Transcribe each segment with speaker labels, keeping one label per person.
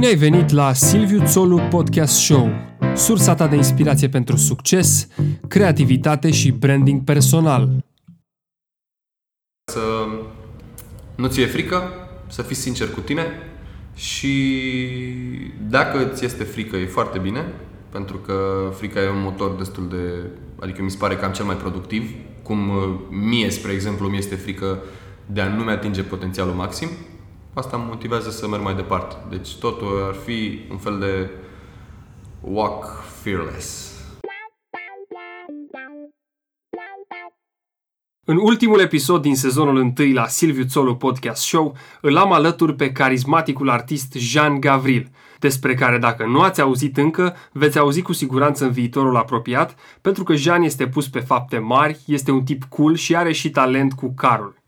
Speaker 1: Bine ai venit la Silviu Țolu Podcast Show, sursa ta de inspirație pentru succes, creativitate și branding personal.
Speaker 2: Să nu ți-e frică, să fii sincer cu tine și dacă ți este frică e foarte bine, pentru că frica e un motor destul de... Adică mi se pare cam cel mai productiv, cum uh, mie, spre exemplu, mi este frică de a nu-mi atinge potențialul maxim asta mă motivează să merg mai departe. Deci totul ar fi un fel de walk fearless.
Speaker 1: În ultimul episod din sezonul 1 la Silviu Țolu Podcast Show, îl am alături pe carismaticul artist Jean Gavril, despre care dacă nu ați auzit încă, veți auzi cu siguranță în viitorul apropiat, pentru că Jean este pus pe fapte mari, este un tip cool și are și talent cu carul.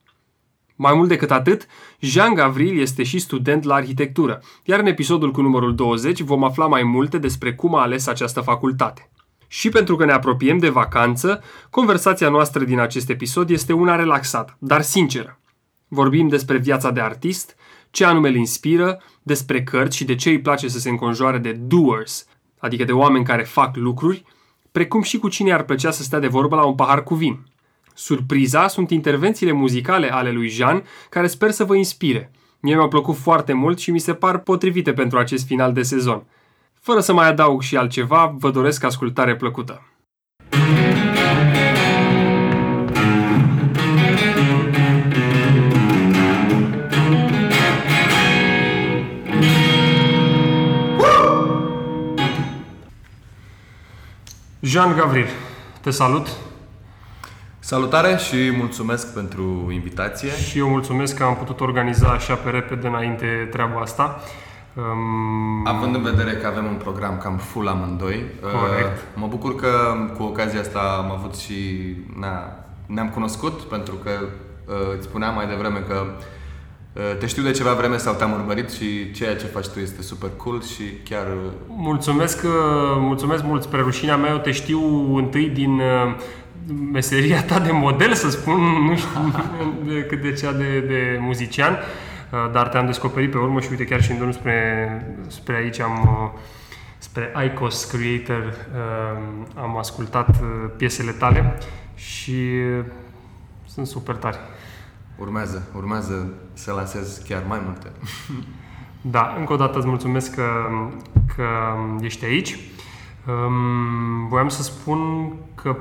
Speaker 1: Mai mult decât atât, Jean Gavril este și student la arhitectură, iar în episodul cu numărul 20 vom afla mai multe despre cum a ales această facultate. Și pentru că ne apropiem de vacanță, conversația noastră din acest episod este una relaxată, dar sinceră. Vorbim despre viața de artist, ce anume îl inspiră, despre cărți și de ce îi place să se înconjoare de doers, adică de oameni care fac lucruri, precum și cu cine ar plăcea să stea de vorbă la un pahar cu vin. Surpriza sunt intervențiile muzicale ale lui Jean, care sper să vă inspire. Mie mi-au plăcut foarte mult și mi se par potrivite pentru acest final de sezon. Fără să mai adaug și altceva, vă doresc ascultare plăcută. Jean Gavril, te salut!
Speaker 2: Salutare și mulțumesc pentru invitație.
Speaker 1: Și eu mulțumesc că am putut organiza așa pe repede înainte treaba asta. Um...
Speaker 2: Având în vedere că avem un program cam full amândoi,
Speaker 1: Corect.
Speaker 2: Uh, mă bucur că cu ocazia asta am avut și... Na, ne-am cunoscut pentru că uh, îți spuneam mai devreme că uh, te știu de ceva vreme sau te-am urmărit și ceea ce faci tu este super cool și chiar...
Speaker 1: Mulțumesc, mulțumesc mult spre rușinea mea. Eu te știu întâi din meseria ta de model, să spun, nu știu cât de cea de, de muzician, uh, dar te-am descoperit pe urmă și uite chiar și în drum spre, spre aici am uh, spre ICOS Creator uh, am ascultat piesele tale și sunt super tari.
Speaker 2: Urmează, urmează să lansez chiar mai multe.
Speaker 1: Da, încă o dată îți mulțumesc că, că ești aici. Um, voiam să spun că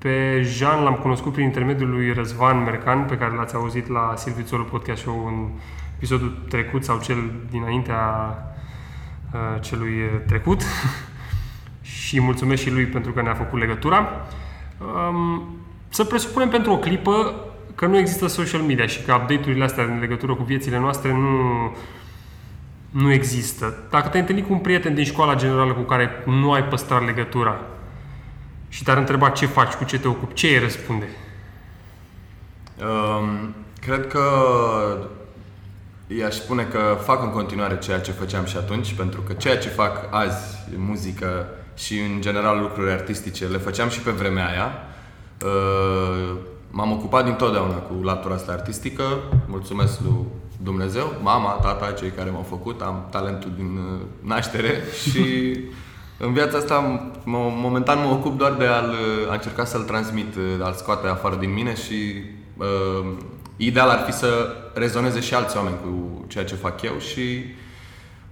Speaker 1: pe Jean l-am cunoscut prin intermediul lui Răzvan Mercan, pe care l-ați auzit la Silviu Țolu Podcast Show în episodul trecut sau cel dinaintea uh, celui trecut. și mulțumesc și lui pentru că ne-a făcut legătura. Um, să presupunem pentru o clipă că nu există social media și că update-urile astea în legătură cu viețile noastre nu, nu există. Dacă te-ai întâlnit cu un prieten din școala generală cu care nu ai păstrat legătura, și te-ar întreba ce faci, cu ce te ocupi, ce îi răspunde?
Speaker 2: Um, cred că i-aș spune că fac în continuare ceea ce făceam și atunci, pentru că ceea ce fac azi, muzică și în general lucruri artistice, le făceam și pe vremea aia. Uh, m-am ocupat dintotdeauna cu latura asta artistică, mulțumesc lui Dumnezeu, mama, tata, cei care m-au făcut, am talentul din uh, naștere și În viața asta, momentan mă ocup doar de a-l, a încerca să-l transmit, de a-l scoate afară din mine și uh, ideal ar fi să rezoneze și alți oameni cu ceea ce fac eu și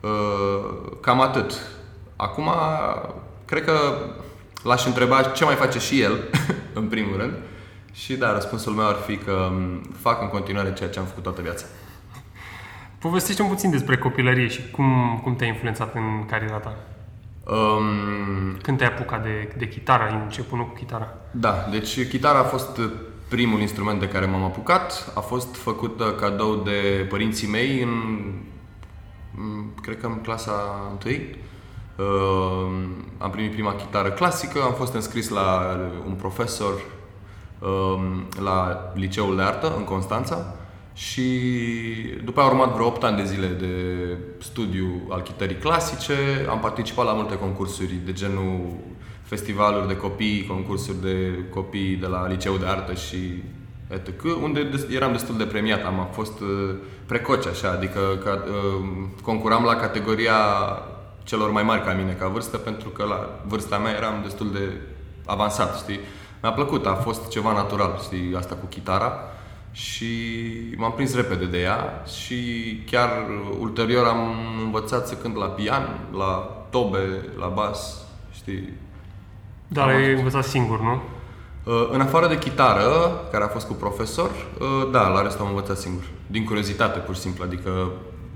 Speaker 2: uh, cam atât. Acum, cred că l-aș întreba ce mai face și el, în primul rând. Și da, răspunsul meu ar fi că fac în continuare ceea ce am făcut toată viața.
Speaker 1: Povestește-mi puțin despre copilărie și cum, cum te-a influențat în cariera ta. Um, Când te-ai apucat de, de chitară? Ai început nu cu chitara?
Speaker 2: Da, deci chitara a fost primul instrument de care m-am apucat. A fost făcută cadou de părinții mei în, cred că în clasa 1. Uh, am primit prima chitară clasică, am fost înscris la un profesor uh, la liceul de artă în Constanța și după aia a urmat vreo 8 ani de zile de studiu al chitării clasice. Am participat la multe concursuri de genul festivaluri de copii, concursuri de copii de la liceu de artă și etc., unde des- eram destul de premiat. Am fost uh, precoce așa, adică ca, uh, concuram la categoria celor mai mari ca mine ca vârstă, pentru că la vârsta mea eram destul de avansat, știi? Mi-a plăcut, a fost ceva natural, știi, asta cu chitara și m-am prins repede de ea și chiar ulterior am învățat să cânt la pian, la tobe, la bas, știi?
Speaker 1: Dar
Speaker 2: Am
Speaker 1: ai învățat singur, nu?
Speaker 2: Uh, În afară de chitară, care a fost cu profesor, uh, da, la rest am învățat singur. Din curiozitate, pur și simplu, adică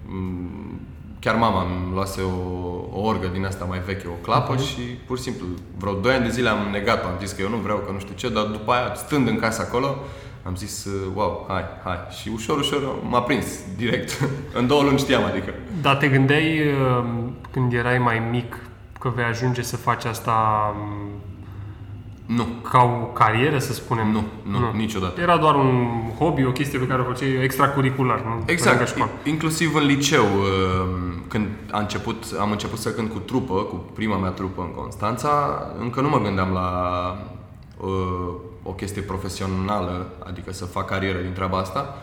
Speaker 2: m, chiar mama îmi luase o, o orgă din asta mai veche, o clapă
Speaker 1: Mhm.
Speaker 2: și pur și simplu, vreo 2 ani de zile am negat-o, am zis că eu nu vreau, că nu știu ce, dar după aia, stând în casă acolo, am zis, uh, wow, hai, hai. Și ușor, ușor m-a prins, direct. în două luni știam, adică.
Speaker 1: Dar te gândeai uh, când erai mai mic că vei ajunge să faci asta um,
Speaker 2: Nu,
Speaker 1: ca o carieră, să spunem?
Speaker 2: nu, nu, nu. niciodată.
Speaker 1: Era doar un hobby, o chestie pe care o făceai extracurricular, nu? Pe lângă
Speaker 2: Exact,
Speaker 1: școală.
Speaker 2: I- inclusiv în liceu, uh, când a început, am început să cânt cu trupă, cu prima mea trupă în Constanța, încă nu mă gândeam la uh, o chestie profesională, adică să fac carieră din treaba asta.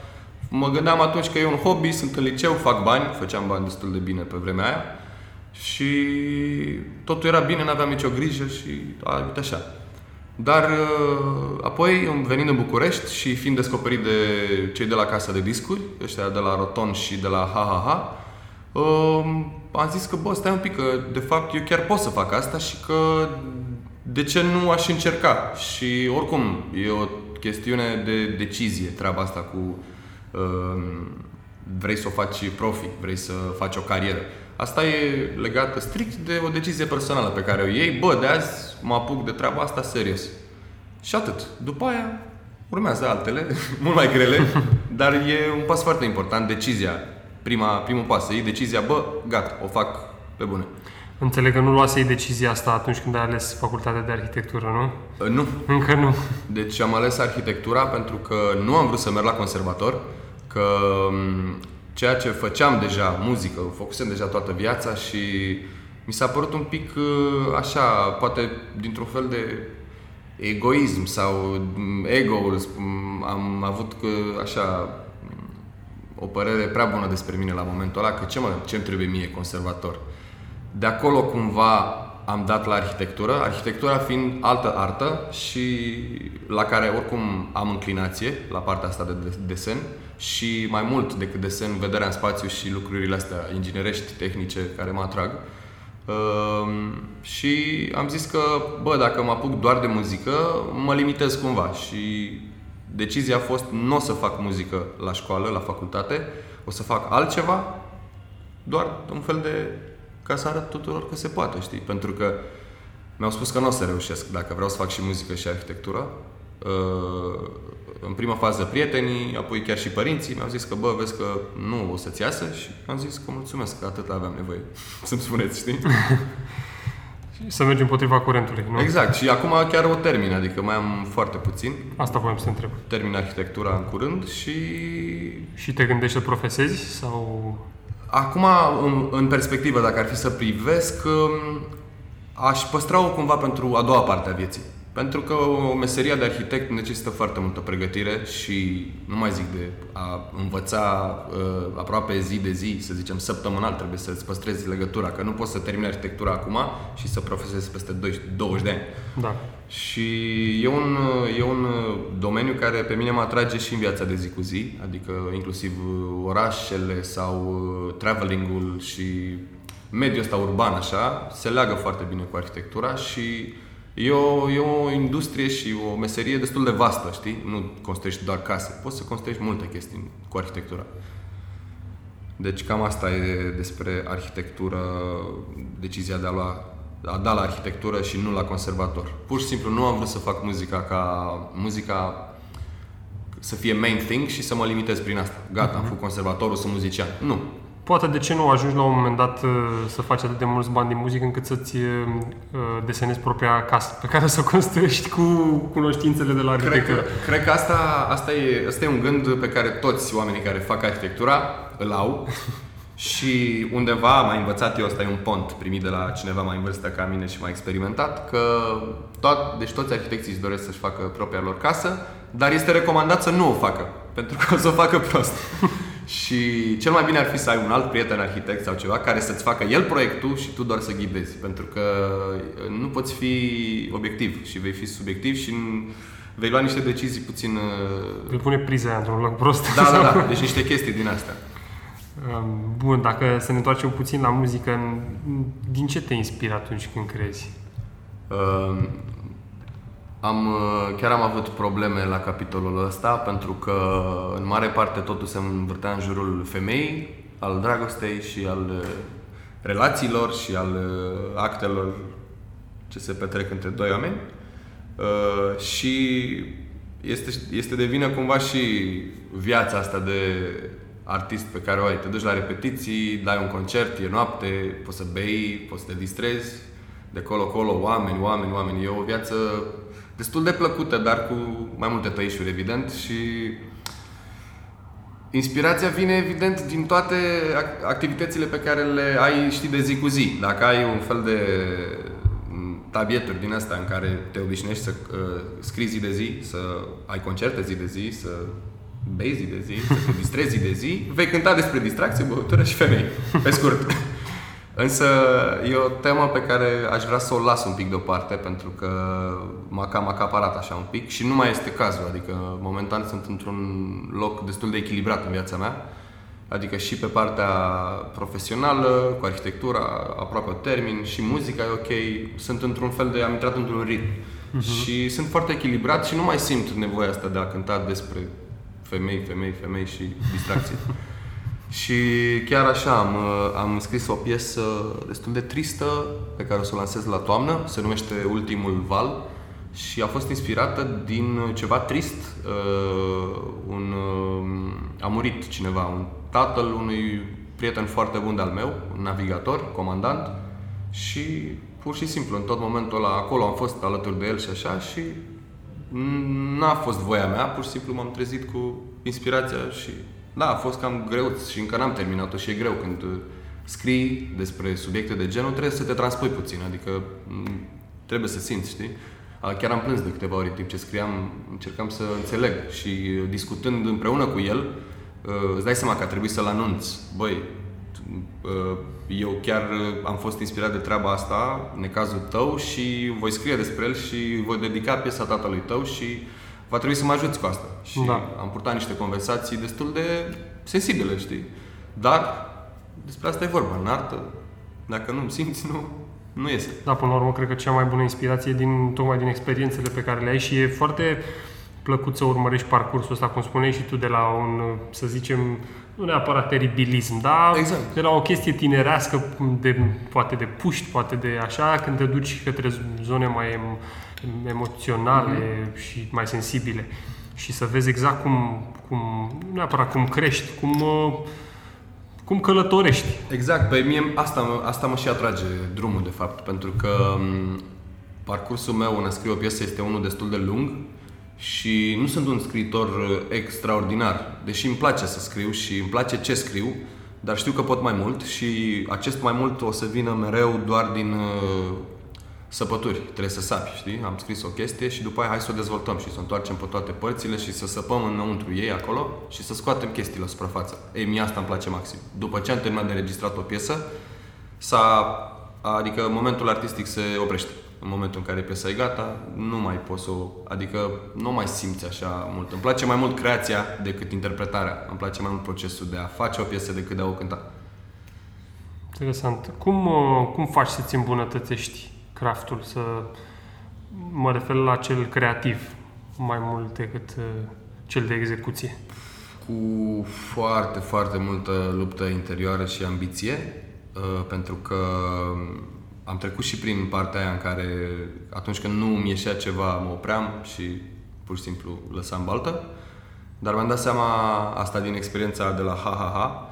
Speaker 2: Mă gândeam atunci că e un hobby, sunt în liceu, fac bani, făceam bani destul de bine pe vremea aia și totul era bine, n-aveam nicio grijă și a, uite așa. Dar uh, apoi, venind în București și fiind descoperit de cei de la Casa de Discuri, ăștia de la Roton și de la HHH, uh, am zis că, bă, stai un pic, că de fapt eu chiar pot să fac asta și că de ce nu aș încerca? Și oricum, e o chestiune de decizie, treaba asta cu uh, vrei să o faci profi, vrei să faci o carieră. Asta e legată strict de o decizie personală pe care o iei. Bă, de azi mă apuc de treaba asta serios. Și atât. După aia urmează altele, mult mai grele, dar e un pas foarte important, decizia. Prima, primul pas, să iei decizia, bă, gata, o fac pe bune.
Speaker 1: Înțeleg că nu luasei decizia asta atunci când ai ales facultatea de arhitectură, nu?
Speaker 2: Uh, Nu,
Speaker 1: Încă nu.
Speaker 2: Deci am ales arhitectura pentru că nu am vrut să merg la conservator, că m, ceea ce făceam deja, muzică, făcusem deja toată viața și mi s-a părut un pic uh, așa, poate dintr-un fel de egoism sau m, ego-ul, m, am avut că, așa m, o părere prea bună despre mine la momentul ăla, că ce mă, ce îmi trebuie mie conservator. De acolo cumva am dat la arhitectură, arhitectura fiind altă artă și la care oricum am înclinație, la partea asta de de- desen și mai mult decât desen, vederea în spațiu și lucrurile astea inginerești, tehnice, care mă atrag. Um, și am zis că, bă, dacă mă apuc doar de muzică, mă limitez cumva și decizia a fost nu o să fac muzică la școală, la facultate, o să fac altceva, doar un fel de ca să arăt tuturor că se poate, știi? Pentru că mi-au spus că nu o să reușesc dacă vreau să fac și muzică și arhitectură. Uh, În prima fază prietenii, apoi chiar și părinții mi-au zis că, bă, vezi că nu o să-ți iasă și am zis că mulțumesc, că atât aveam nevoie să-mi spuneți, știi?
Speaker 1: Să mergi împotriva curentului, nu?
Speaker 2: Exact, și acum chiar o termin, adică mai am foarte puțin.
Speaker 1: Asta voiam să te întreb.
Speaker 2: Termin arhitectura în curând și
Speaker 1: Și te gândești să profesezi sau...
Speaker 2: Acum, în, în perspectivă, dacă ar fi să privesc, um, aș păstra-o cumva pentru a doua parte a vieții. Pentru că o meseria de arhitect necesită foarte multă pregătire și nu mai zic de a învăța uh, aproape zi de zi, să zicem săptămânal, trebuie să-ți păstrezi legătura, că nu poți să termini arhitectura acum și să profesezi peste 20 de ani.
Speaker 1: Da.
Speaker 2: Și e un, e un domeniu care pe mine mă atrage și în viața de zi cu zi, adică inclusiv orașele sau travelingul și mediul ăsta urban așa, se leagă foarte bine cu arhitectura și e o, e o industrie și o meserie destul de vastă, știi? Nu construiești doar case, poți să construiești multe chestii cu arhitectura. Deci cam asta e despre arhitectură, decizia de a lua a da la arhitectură și nu la conservator. Pur și simplu nu am vrut să fac muzica ca muzica să fie main thing și să mă limitez prin asta. Gata, am făcut conservatorul, sunt muzician. Nu.
Speaker 1: Poate de ce nu ajungi la un moment dat uh, să faci atât de mulți bani din muzică încât să-ți uh, desenezi propria casă pe care să o construiești cu cunoștințele de la
Speaker 2: Cred că,
Speaker 1: arhitectură.
Speaker 2: cred că asta, asta, e, asta e un gând pe care toți oamenii care fac arhitectura îl au și undeva am învățat eu, asta e un pont primit de la cineva mai în vârstă ca mine și mai experimentat, că tot, deci toți arhitecții își doresc să-și facă propria lor casă, dar este recomandat să nu o facă, pentru că o să o facă prost. și cel mai bine ar fi să ai un alt prieten arhitect sau ceva care să-ți facă el proiectul și tu doar să ghidezi, pentru că nu poți fi obiectiv și vei fi subiectiv și vei lua niște decizii puțin...
Speaker 1: Vei pune priza într-un loc prost.
Speaker 2: Da, da, da, deci niște chestii din astea.
Speaker 1: Bun, dacă să ne întoarcem puțin la muzică, din ce te inspiri atunci când crezi? Uh,
Speaker 2: am, chiar am avut probleme la capitolul ăsta pentru că în mare parte totul se învârtea în jurul femeii, al dragostei și al relațiilor și al actelor ce se petrec între doi oameni. Uh, și este, este de vină cumva și viața asta de artist pe care o ai. Te duci la repetiții, dai un concert, e noapte, poți să bei, poți să te distrezi, de colo-colo, oameni, oameni, oameni. E o viață destul de plăcută, dar cu mai multe tăișuri, evident, și inspirația vine, evident, din toate activitățile pe care le ai, știi, de zi cu zi. Dacă ai un fel de tabieturi din asta în care te obișnuiești să uh, scrii zi de zi, să ai concerte zi de zi, să bei zi de zi, să te distrezi zi de zi, vei cânta despre distracție, băutură și femei, pe scurt. Însă e o temă pe care aș vrea să o las un pic deoparte pentru că m-a cam acaparat așa un pic și nu mai este cazul, adică momentan sunt într-un loc destul de echilibrat în viața mea, adică și pe partea profesională, cu arhitectura, aproape termin și muzica e ok, sunt într-un fel de, am intrat într-un ritm uh-huh. și sunt foarte echilibrat și nu mai simt nevoia asta de a cânta despre femei, femei, femei și distracție. și chiar așa am, am scris o piesă destul de tristă pe care o să o lansez la toamnă, se numește Ultimul Val și a fost inspirată din ceva trist. Uh, un, uh, a murit cineva, un tatăl unui prieten foarte bun de-al meu, un navigator, comandant și pur și simplu în tot momentul ăla acolo am fost alături de el și așa și n-a fost voia mea, pur și simplu m-am trezit cu inspirația și da, a fost cam greu și încă n-am terminat-o și e greu când scrii despre subiecte de genul, trebuie să te transpui puțin, adică trebuie să simți, știi? Chiar am plâns de câteva ori în timp ce scriam, încercam să înțeleg și discutând împreună cu el, îți dai seama că a trebuit să-l anunț. Băi, eu chiar am fost inspirat de treaba asta, necazul tău și voi scrie despre el și voi dedica piesa tatălui tău și va trebui să mă ajuți cu asta. Și da. am purtat niște conversații destul de sensibile, știi? Dar despre asta e vorba. În artă, dacă nu simți, nu, nu iese.
Speaker 1: Da, până la urmă, cred că cea mai bună inspirație din, tocmai din experiențele pe care le ai și e foarte plăcut să urmărești parcursul ăsta, cum spuneai și tu, de la un, să zicem, nu neapărat teribilism, dar exact. de la o chestie tinerească, de, poate de puști, poate de așa, când te duci către zone mai emoționale mm-hmm. și mai sensibile și să vezi exact cum, cum nu neapărat cum crești, cum, uh, cum călătorești.
Speaker 2: Exact, pe mie asta, asta mă și atrage drumul, de fapt, pentru că um, parcursul meu în a scrie o piesă este unul destul de lung și nu sunt un scriitor uh, extraordinar, deși îmi place să scriu și îmi place ce scriu, dar știu că pot mai mult și acest mai mult o să vină mereu doar din uh, săpături. Trebuie să sapi, știi? Am scris o chestie și după aia hai să o dezvoltăm și să o întoarcem pe toate părțile și să săpăm înăuntru ei acolo și să scoatem chestii la suprafață. Ei, mie asta îmi place maxim. După ce am terminat de registrat o piesă, s-a, adică momentul artistic se oprește. În momentul în care piesa e gata, nu mai poți să o... Adică nu mai simți așa mult. Îmi place mai mult creația decât interpretarea. Îmi place mai mult procesul de a face o piesă decât de a o cânta.
Speaker 1: Interesant. Cum, uh, cum faci să-ți îmbunătățești craftul? Să mă refer la cel creativ mai mult decât uh, cel de execuție.
Speaker 2: Cu foarte, foarte multă luptă interioară și ambiție, uh, pentru că am trecut și prin partea aia în care atunci când nu mi ieșea ceva, mă opream și pur și simplu lăsam baltă. Dar mi-am dat seama asta din experiența de la HHH.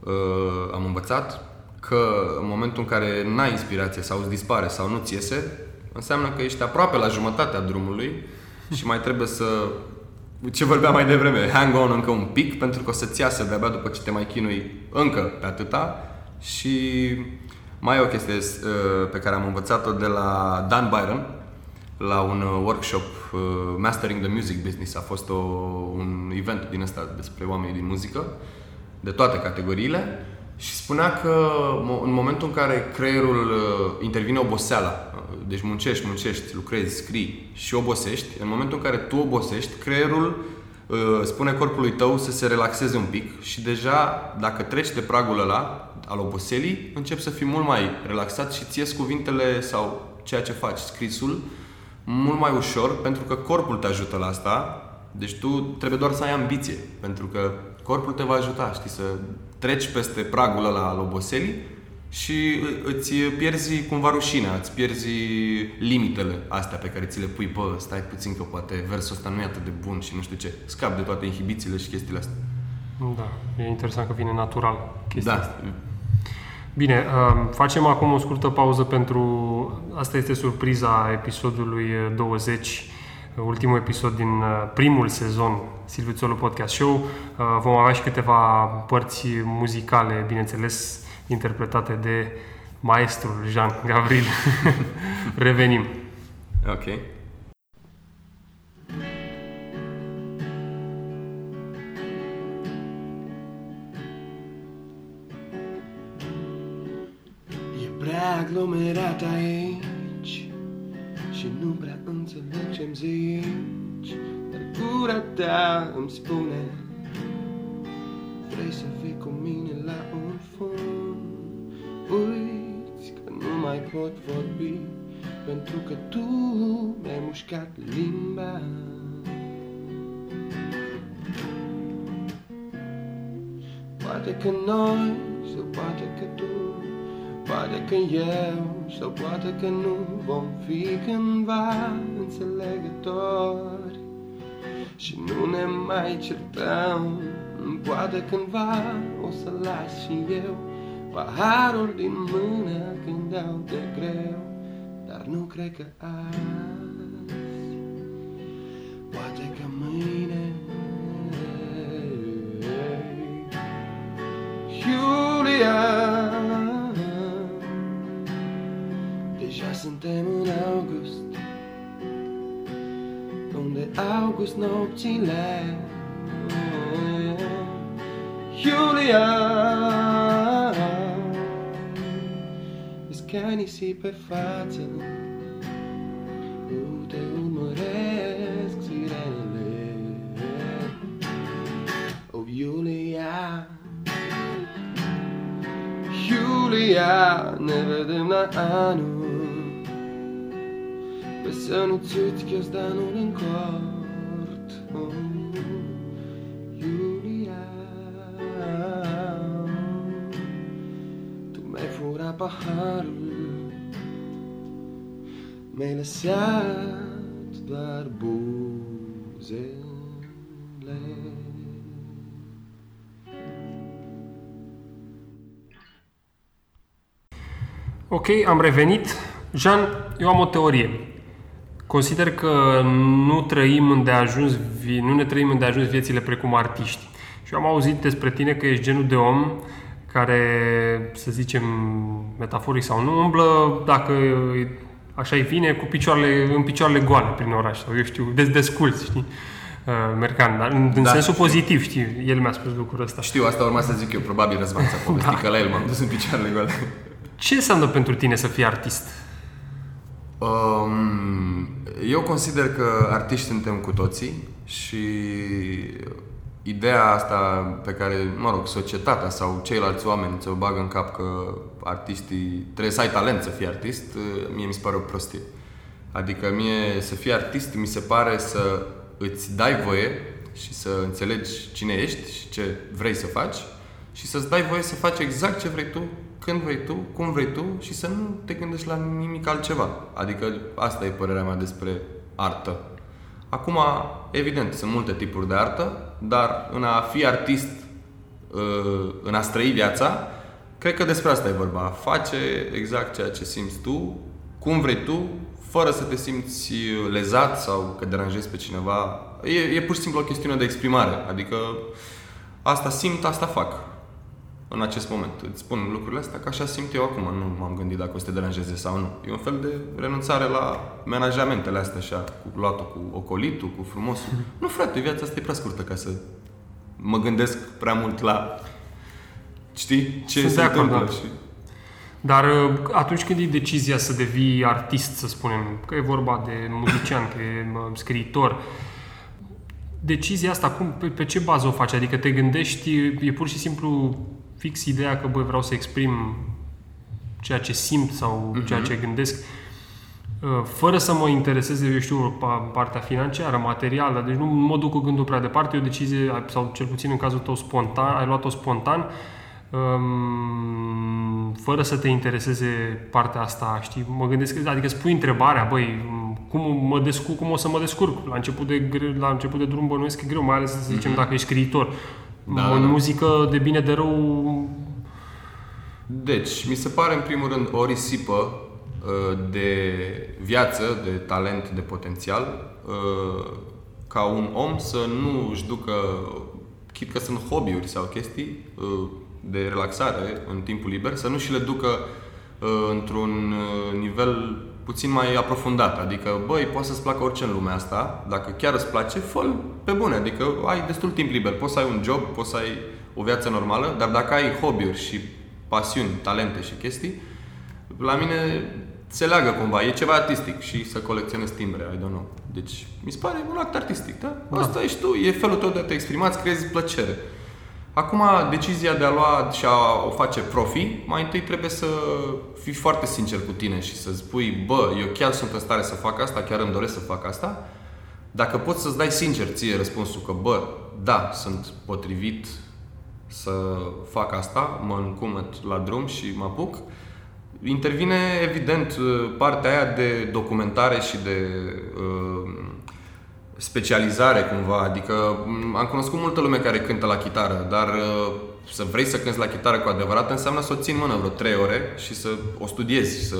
Speaker 2: Uh, am învățat că în momentul în care n-ai inspirație sau îți dispare sau nu ți iese, înseamnă că ești aproape la jumătatea drumului și mai trebuie să ce vorbeam mai devreme, hang on încă un pic pentru că o să-ți iasă de-abia după ce te mai chinui încă pe atâta și mai e o chestie uh, pe care am învățat-o de la Dan Byron, la un uh, workshop uh, Mastering the Music Business. A fost o, un event din ăsta despre oamenii din muzică, de toate categoriile. Și spunea că în momentul în care creierul uh, intervine oboseala, uh, deci muncești, muncești, lucrezi, scrii și obosești, în momentul în care tu obosești, creierul uh, spune corpului tău să se relaxeze un pic și deja dacă treci de pragul ăla al oboselii, începi să fii mult mai relaxat și ți cuvintele sau ceea ce faci, scrisul, mult mai ușor pentru că corpul te ajută la asta. Deci tu trebuie doar să ai ambiție, pentru că corpul te va ajuta, știi, să treci peste pragul ăla al oboselii și îți pierzi cumva rușinea, îți pierzi limitele astea pe care ți le pui, bă, stai puțin că poate versul ăsta nu e atât de bun și nu știu ce. Scap de toate inhibițiile și chestiile astea.
Speaker 1: Da, e interesant că vine natural chestia
Speaker 2: da.
Speaker 1: asta. Bine, um, facem acum o scurtă pauză pentru... Asta este surpriza episodului 20 ultimul episod din uh, primul sezon Silviu Țolu Podcast Show. Uh, vom avea și câteva părți muzicale, bineînțeles, interpretate de maestrul Jean Gavril. Revenim.
Speaker 2: Ok.
Speaker 3: E prea aglomerat aici și nu prea înțeleg ce-mi zici Dar gura ta îmi spune Vrei să fii cu mine la un fund Uiți că nu mai pot vorbi Pentru că tu mi-ai mușcat limba. Poate că noi, sau poate că tu Poate că eu sau poate că nu vom fi cândva înțelegători. Și nu ne mai certăm Poate cândva o să las și eu Paharul din mână când dau de greu Dar nu cred că azi Poate că mâine. Julia suntem în august Unde august nopțile Iulia Îți ca nisip pe față Nu te urmăresc sirenele Oh, Iulia Iulia, ne vedem la anul să nu-ți uiți ghiozdanul în cort oh, Iulia Tu mi-ai furat paharul Mi-ai lăsat doar buzele
Speaker 1: Ok, am revenit. Jean, eu am o teorie. Consider că nu trăim îndeajuns, nu ne trăim îndeajuns viețile precum artiști. Și eu am auzit despre tine că ești genul de om care, să zicem, metaforic sau nu, umblă, dacă așa îi vine, cu picioarele, în picioarele goale prin oraș sau eu știu, des desculți, știi? Uh, mercant, dar în, în da, sensul știu. pozitiv, știi, el mi-a spus lucrul ăsta.
Speaker 2: Știu, asta urma să zic eu, probabil Răzvan ți-a povestit da. că la el m-am dus în picioarele goale.
Speaker 1: Ce înseamnă pentru tine să fii artist?
Speaker 2: Um, eu consider că artiști suntem cu toții și ideea asta pe care, mă rog, societatea sau ceilalți oameni ți-o bagă în cap că artistii trebuie să ai talent să fii artist, mie mi se pare o prostie. Adică mie să fii artist mi se pare să îți dai voie și să înțelegi cine ești și ce vrei să faci și să-ți dai voie să faci exact ce vrei tu când vrei tu, cum vrei tu și să nu te gândești la nimic altceva. Adică asta e părerea mea despre artă. Acum, evident, sunt multe tipuri de artă, dar în a fi artist, uh, în a străi viața, cred că despre asta e vorba. Face exact ceea ce simți tu, cum vrei tu, fără să te simți lezat sau că deranjezi pe cineva. E, e pur și simplu o chestiune de exprimare. Adică asta simt, asta fac în acest moment. Îți spun lucrurile astea că așa simt eu acum, nu m-am gândit dacă o să te deranjeze sau nu. E un fel de renunțare la menajamentele astea așa, cu luatul cu ocolitul, cu frumosul. Nu frate, viața asta e prea scurtă ca să mă gândesc prea mult la știi ce
Speaker 1: Sunt
Speaker 2: se
Speaker 1: de acord,
Speaker 2: întâmplă
Speaker 1: da.
Speaker 2: și
Speaker 1: Dar uh, atunci când e decizia să devii artist, să spunem, că e vorba de muzician, că e mă, scriitor, decizia asta, cum, pe, pe ce bază o faci? Adică te gândești, e pur și simplu fix ideea că, băi, vreau să exprim ceea ce simt sau ceea ce gândesc, uh, fără să mă intereseze, eu știu, pa- partea financiară, materială, deci nu mă duc cu gândul prea departe, e o decizie, sau cel puțin în cazul tău spontan, ai luat-o spontan, um, fără să te intereseze partea asta, știi? Mă gândesc, adică spui întrebarea, băi, cum mă descurc, cum o să mă descurc? La început de, gre- la început de drum bănuiesc că e greu, mai ales să zicem dacă ești scriitor.
Speaker 2: Da,
Speaker 1: în
Speaker 2: da.
Speaker 1: muzică, de bine de rău,
Speaker 2: Deci, mi se pare în primul rând o risipă uh, de viață, de talent, de potențial, uh, ca un om să nu își ducă, chit că sunt hobby-uri sau chestii uh, de relaxare în timpul liber, să nu și le ducă uh, într-un uh, nivel puțin mai aprofundat. Adică, băi, poate să-ți placă orice în lumea asta, dacă chiar îți place, fă pe bune. Adică ai destul timp liber, poți să ai un job, poți să ai o viață normală, dar dacă ai hobby-uri și pasiuni, talente și chestii, la mine se leagă cumva, e ceva artistic și să colecționezi timbre, I don't know. Deci, mi se pare un act artistic, da? Asta ești tu, e felul tău de a te exprima, îți creezi plăcere. Acum, decizia de a lua și a o face profi, mai întâi trebuie să fii foarte sincer cu tine și să spui, bă, eu chiar sunt în stare să fac asta, chiar îmi doresc să fac asta. Dacă poți să-ți dai sincer ție răspunsul că, bă, da, sunt potrivit să fac asta, mă încumet la drum și mă apuc, intervine evident partea aia de documentare și de uh, specializare cumva, adică m, am cunoscut multă lume care cântă la chitară, dar uh, să vrei să cânti la chitară cu adevărat înseamnă să o ții în mână vreo 3 ore și să o studiezi, să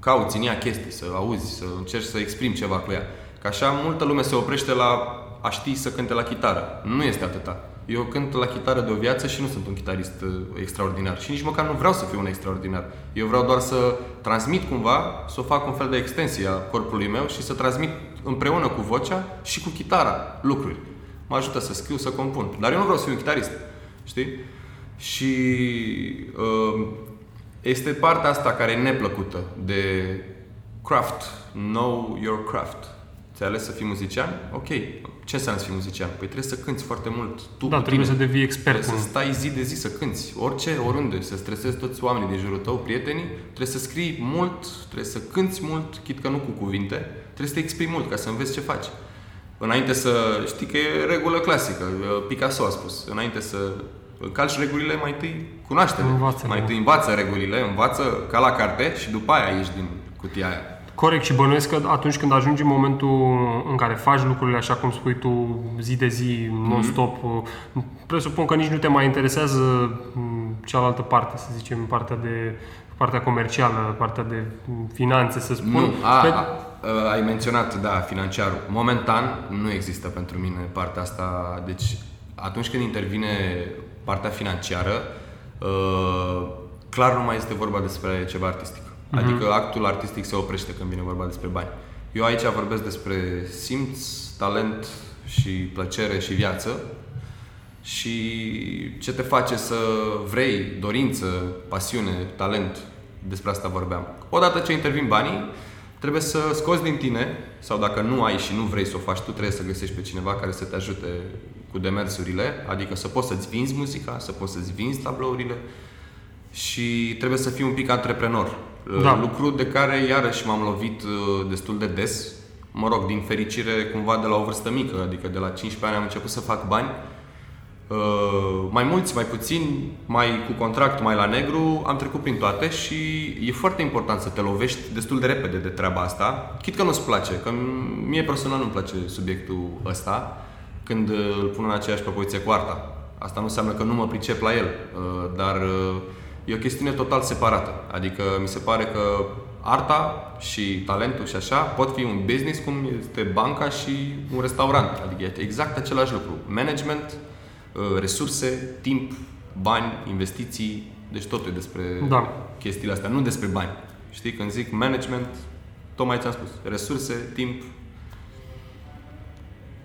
Speaker 2: cauți în ea chestii, să auzi, să încerci să exprimi ceva cu ea. Că așa multă lume se oprește la a ști să cânte la chitară. Nu este atâta. Eu cânt la chitară de o viață și nu sunt un chitarist uh, extraordinar. Și nici măcar nu vreau să fiu un extraordinar. Eu vreau doar să transmit cumva, să o fac un fel de extensie a corpului meu și să transmit împreună cu vocea și cu chitara lucruri. Mă ajută să scriu, să compun. Dar eu nu vreau să fiu un chitarist. Știi? Și uh, este partea asta care e neplăcută de craft. Know your craft. Ți-ai ales să fii muzician? Ok. Ce înseamnă să fii muzician? Păi trebuie să cânti foarte mult. Tu
Speaker 1: da,
Speaker 2: cu
Speaker 1: trebuie
Speaker 2: tine.
Speaker 1: să devii expert.
Speaker 2: Trebuie să
Speaker 1: în-
Speaker 2: stai zi de zi să cânti, orice, oriunde, să stresezi toți oamenii din jurul tău, prietenii, trebuie să scrii mult, trebuie să cânti mult, chit că nu cu cuvinte, trebuie să te exprimi mult ca să înveți ce faci. Înainte să, știi că e regulă clasică, Picasso a spus, înainte să calci regulile, mai întâi cunoaște
Speaker 1: Învață-le.
Speaker 2: mai întâi învață regulile, învață ca la carte și după aia ieși din cutia aia.
Speaker 1: Corect și bănuiesc că atunci când ajungi în momentul în care faci lucrurile așa cum spui tu, zi de zi, non-stop, presupun că nici nu te mai interesează m, cealaltă parte, să zicem, partea de partea comercială, partea de m, finanțe, să spun.
Speaker 2: Nu, a,
Speaker 1: Pe-
Speaker 2: a, a, ai menționat, da, financiarul. Momentan nu există pentru mine partea asta. Deci, atunci când intervine partea financiară, uh, clar nu mai este vorba despre ceva artistic. Adică actul artistic se oprește când vine vorba despre bani. Eu aici vorbesc despre simț, talent și plăcere și viață și ce te face să vrei, dorință, pasiune, talent, despre asta vorbeam. Odată ce intervin banii, trebuie să scoți din tine, sau dacă nu ai și nu vrei să o faci tu, trebuie să găsești pe cineva care să te ajute cu demersurile, adică să poți să-ți vinzi muzica, să poți să-ți vinzi tablourile și trebuie să fii un pic antreprenor.
Speaker 1: Da.
Speaker 2: Lucru de care iarăși m-am lovit uh, destul de des. Mă rog, din fericire, cumva de la o vârstă mică, adică de la 15 ani am început să fac bani. Uh, mai mulți, mai puțini, mai cu contract, mai la negru, am trecut prin toate și e foarte important să te lovești destul de repede de treaba asta, chit că nu-ți place, că mie personal nu-mi place subiectul ăsta, când uh, îl pun în aceeași propoziție cu arta. Asta nu înseamnă că nu mă pricep la el, uh, dar uh, e o chestiune total separată. Adică mi se pare că arta și talentul și așa pot fi un business cum este banca și un restaurant. Adică e exact același lucru. Management, uh, resurse, timp, bani, investiții, deci totul e despre
Speaker 1: Da.
Speaker 2: chestiile astea, nu despre bani. Știi, când zic management, tocmai ți-am spus, resurse, timp,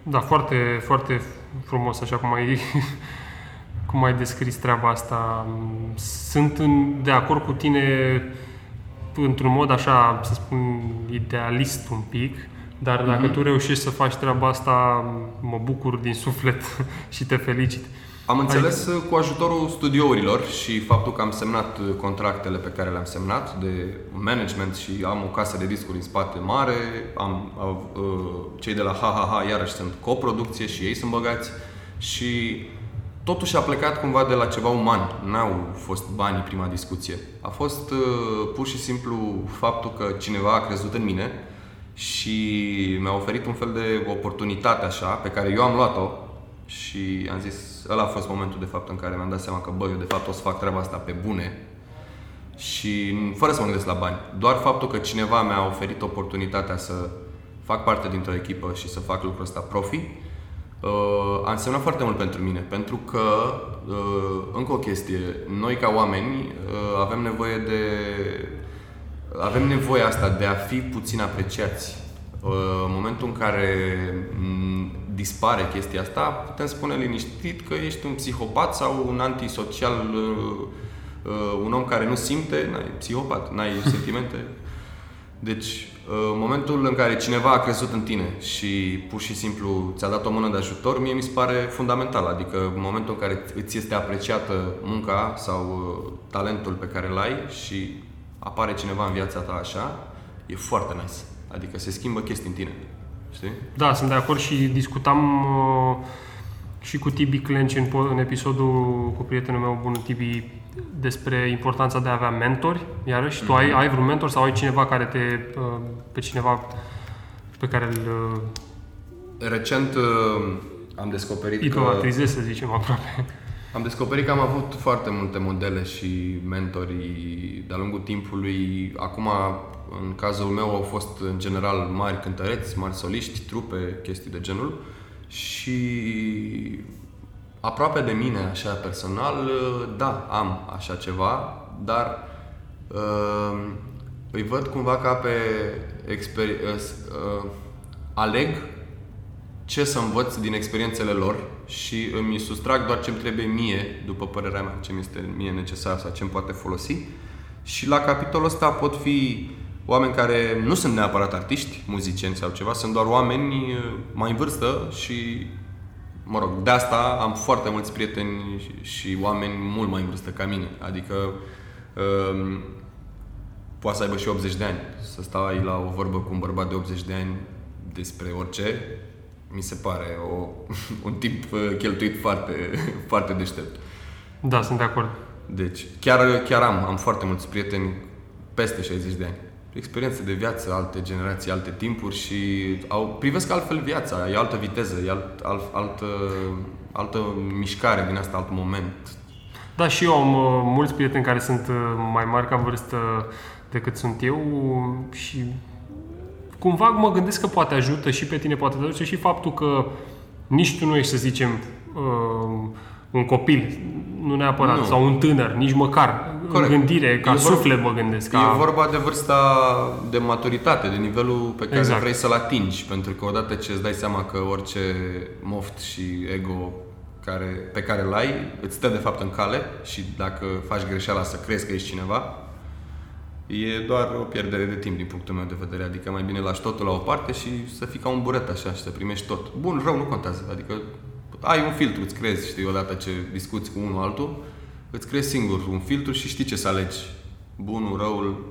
Speaker 1: Da, foarte, foarte frumos, așa cum ai, cum ai descris treaba asta. Sunt în, de acord cu tine într-un mod așa, să spun, idealist un pic, dar dacă tu reușești să faci treaba asta, mă bucur din suflet și te felicit.
Speaker 2: Am înțeles uh, cu ajutorul studiourilor și faptul că am semnat uh, contractele pe care le-am semnat de management și am o casă de discuri în spate mare, am, am uh, cei de la HHH iarăși sunt coproducție și ei sunt băgați și totuși a plecat cumva de la ceva uman. N-au fost banii prima discuție. A fost uh, pur și simplu faptul că cineva a crezut în mine și mi-a oferit un fel de oportunitate așa, pe care eu am luat-o și am zis, ăla a fost momentul de fapt în care mi-am dat seama că, bă, eu de fapt o să fac treaba asta pe bune și fără să mă gândesc la bani. Doar faptul că cineva mi-a oferit oportunitatea să fac parte dintr-o echipă și să fac lucrul ăsta profi, uh, a însemnat foarte mult pentru mine. Pentru că, uh, încă o chestie, noi ca oameni uh, avem nevoie de... Avem nevoia asta de a fi puțin apreciați. Uh, În momentul în care m, dispare chestia asta, putem spune liniștit că ești un psihopat sau un antisocial, uh, uh, un om care nu simte, n-ai psihopat, n-ai sentimente. Deci, în momentul în care cineva a crezut în tine și pur și simplu ți-a dat o mână de ajutor, mie mi se pare fundamental. Adică în momentul în care îți este apreciată munca sau uh, talentul pe care îl ai și apare cineva în viața ta așa, e foarte nice. Adică se schimbă chestii în tine. Știi?
Speaker 1: Da, sunt de acord și discutam uh, și cu Tibi Clenci în, po- în episodul cu prietenul meu bun Tibi despre importanța de a avea mentori. Iarăși, tu ai, ai vreun mentor sau ai cineva care te, uh, pe cineva pe care îl uh,
Speaker 2: Recent uh, am descoperit că...
Speaker 1: idolatrizezi, să zicem, aproape.
Speaker 2: Am descoperit că am avut foarte multe modele și mentori de-a lungul timpului. Acum, în cazul meu, au fost în general mari cântăreți, mari soliști, trupe, chestii de genul. Și aproape de mine, așa personal, da, am așa ceva, dar uh, îi văd cumva ca pe exper- uh, uh, aleg ce să învăț din experiențele lor și îmi sustrag doar ce îmi trebuie mie, după părerea mea, ce mi este mie necesar sau ce îmi poate folosi. Și la capitolul ăsta pot fi oameni care nu sunt neapărat artiști, muzicieni sau ceva, sunt doar oameni uh, mai în vârstă și, mă rog, de asta am foarte mulți prieteni și, și oameni mult mai în vârstă ca mine. Adică um, poate să aibă și 80 de ani. Să stai la o vorbă cu un bărbat de 80 de ani despre orice, mi se pare o, un timp uh, cheltuit foarte, foarte deștept.
Speaker 1: Da, sunt de acord.
Speaker 2: Deci, chiar, chiar am, am foarte mulți prieteni peste 60 de ani. Experiențe de viață, alte generații, alte timpuri și au, privesc altfel viața, e altă viteză, e alt, alt, altă, altă mișcare din asta, alt moment.
Speaker 1: Da, și eu am uh, mulți prieteni care sunt uh, mai mari ca în vârstă decât sunt eu și cumva mă gândesc că poate ajută și pe tine, poate te ajută și faptul că nici tu nu ești, să zicem, uh, un copil, nu neapărat,
Speaker 2: Nu.
Speaker 1: sau un tânăr, nici măcar
Speaker 2: Corect.
Speaker 1: în gândire, ca
Speaker 2: E vor-
Speaker 1: suflet mă gândesc.
Speaker 2: E
Speaker 1: Ca...
Speaker 2: vorba de vârsta de maturitate, de nivelul pe care
Speaker 1: Exact.
Speaker 2: vrei să-l atingi, pentru că odată ce îți dai seama că orice moft și ego care, pe care îl ai, îți stă de fapt în cale și dacă faci greșeala să crezi că ești cineva, e doar o pierdere de timp din punctul meu de vedere. Adică mai bine lași totul la o parte și să fii ca un buret așa și să primești tot. Bun, rău nu contează. Adică ai un filtru, îți crezi, știi, odată ce discuți cu unul altul, îți crezi singur un filtru și știi ce să alegi. Bunul, răul,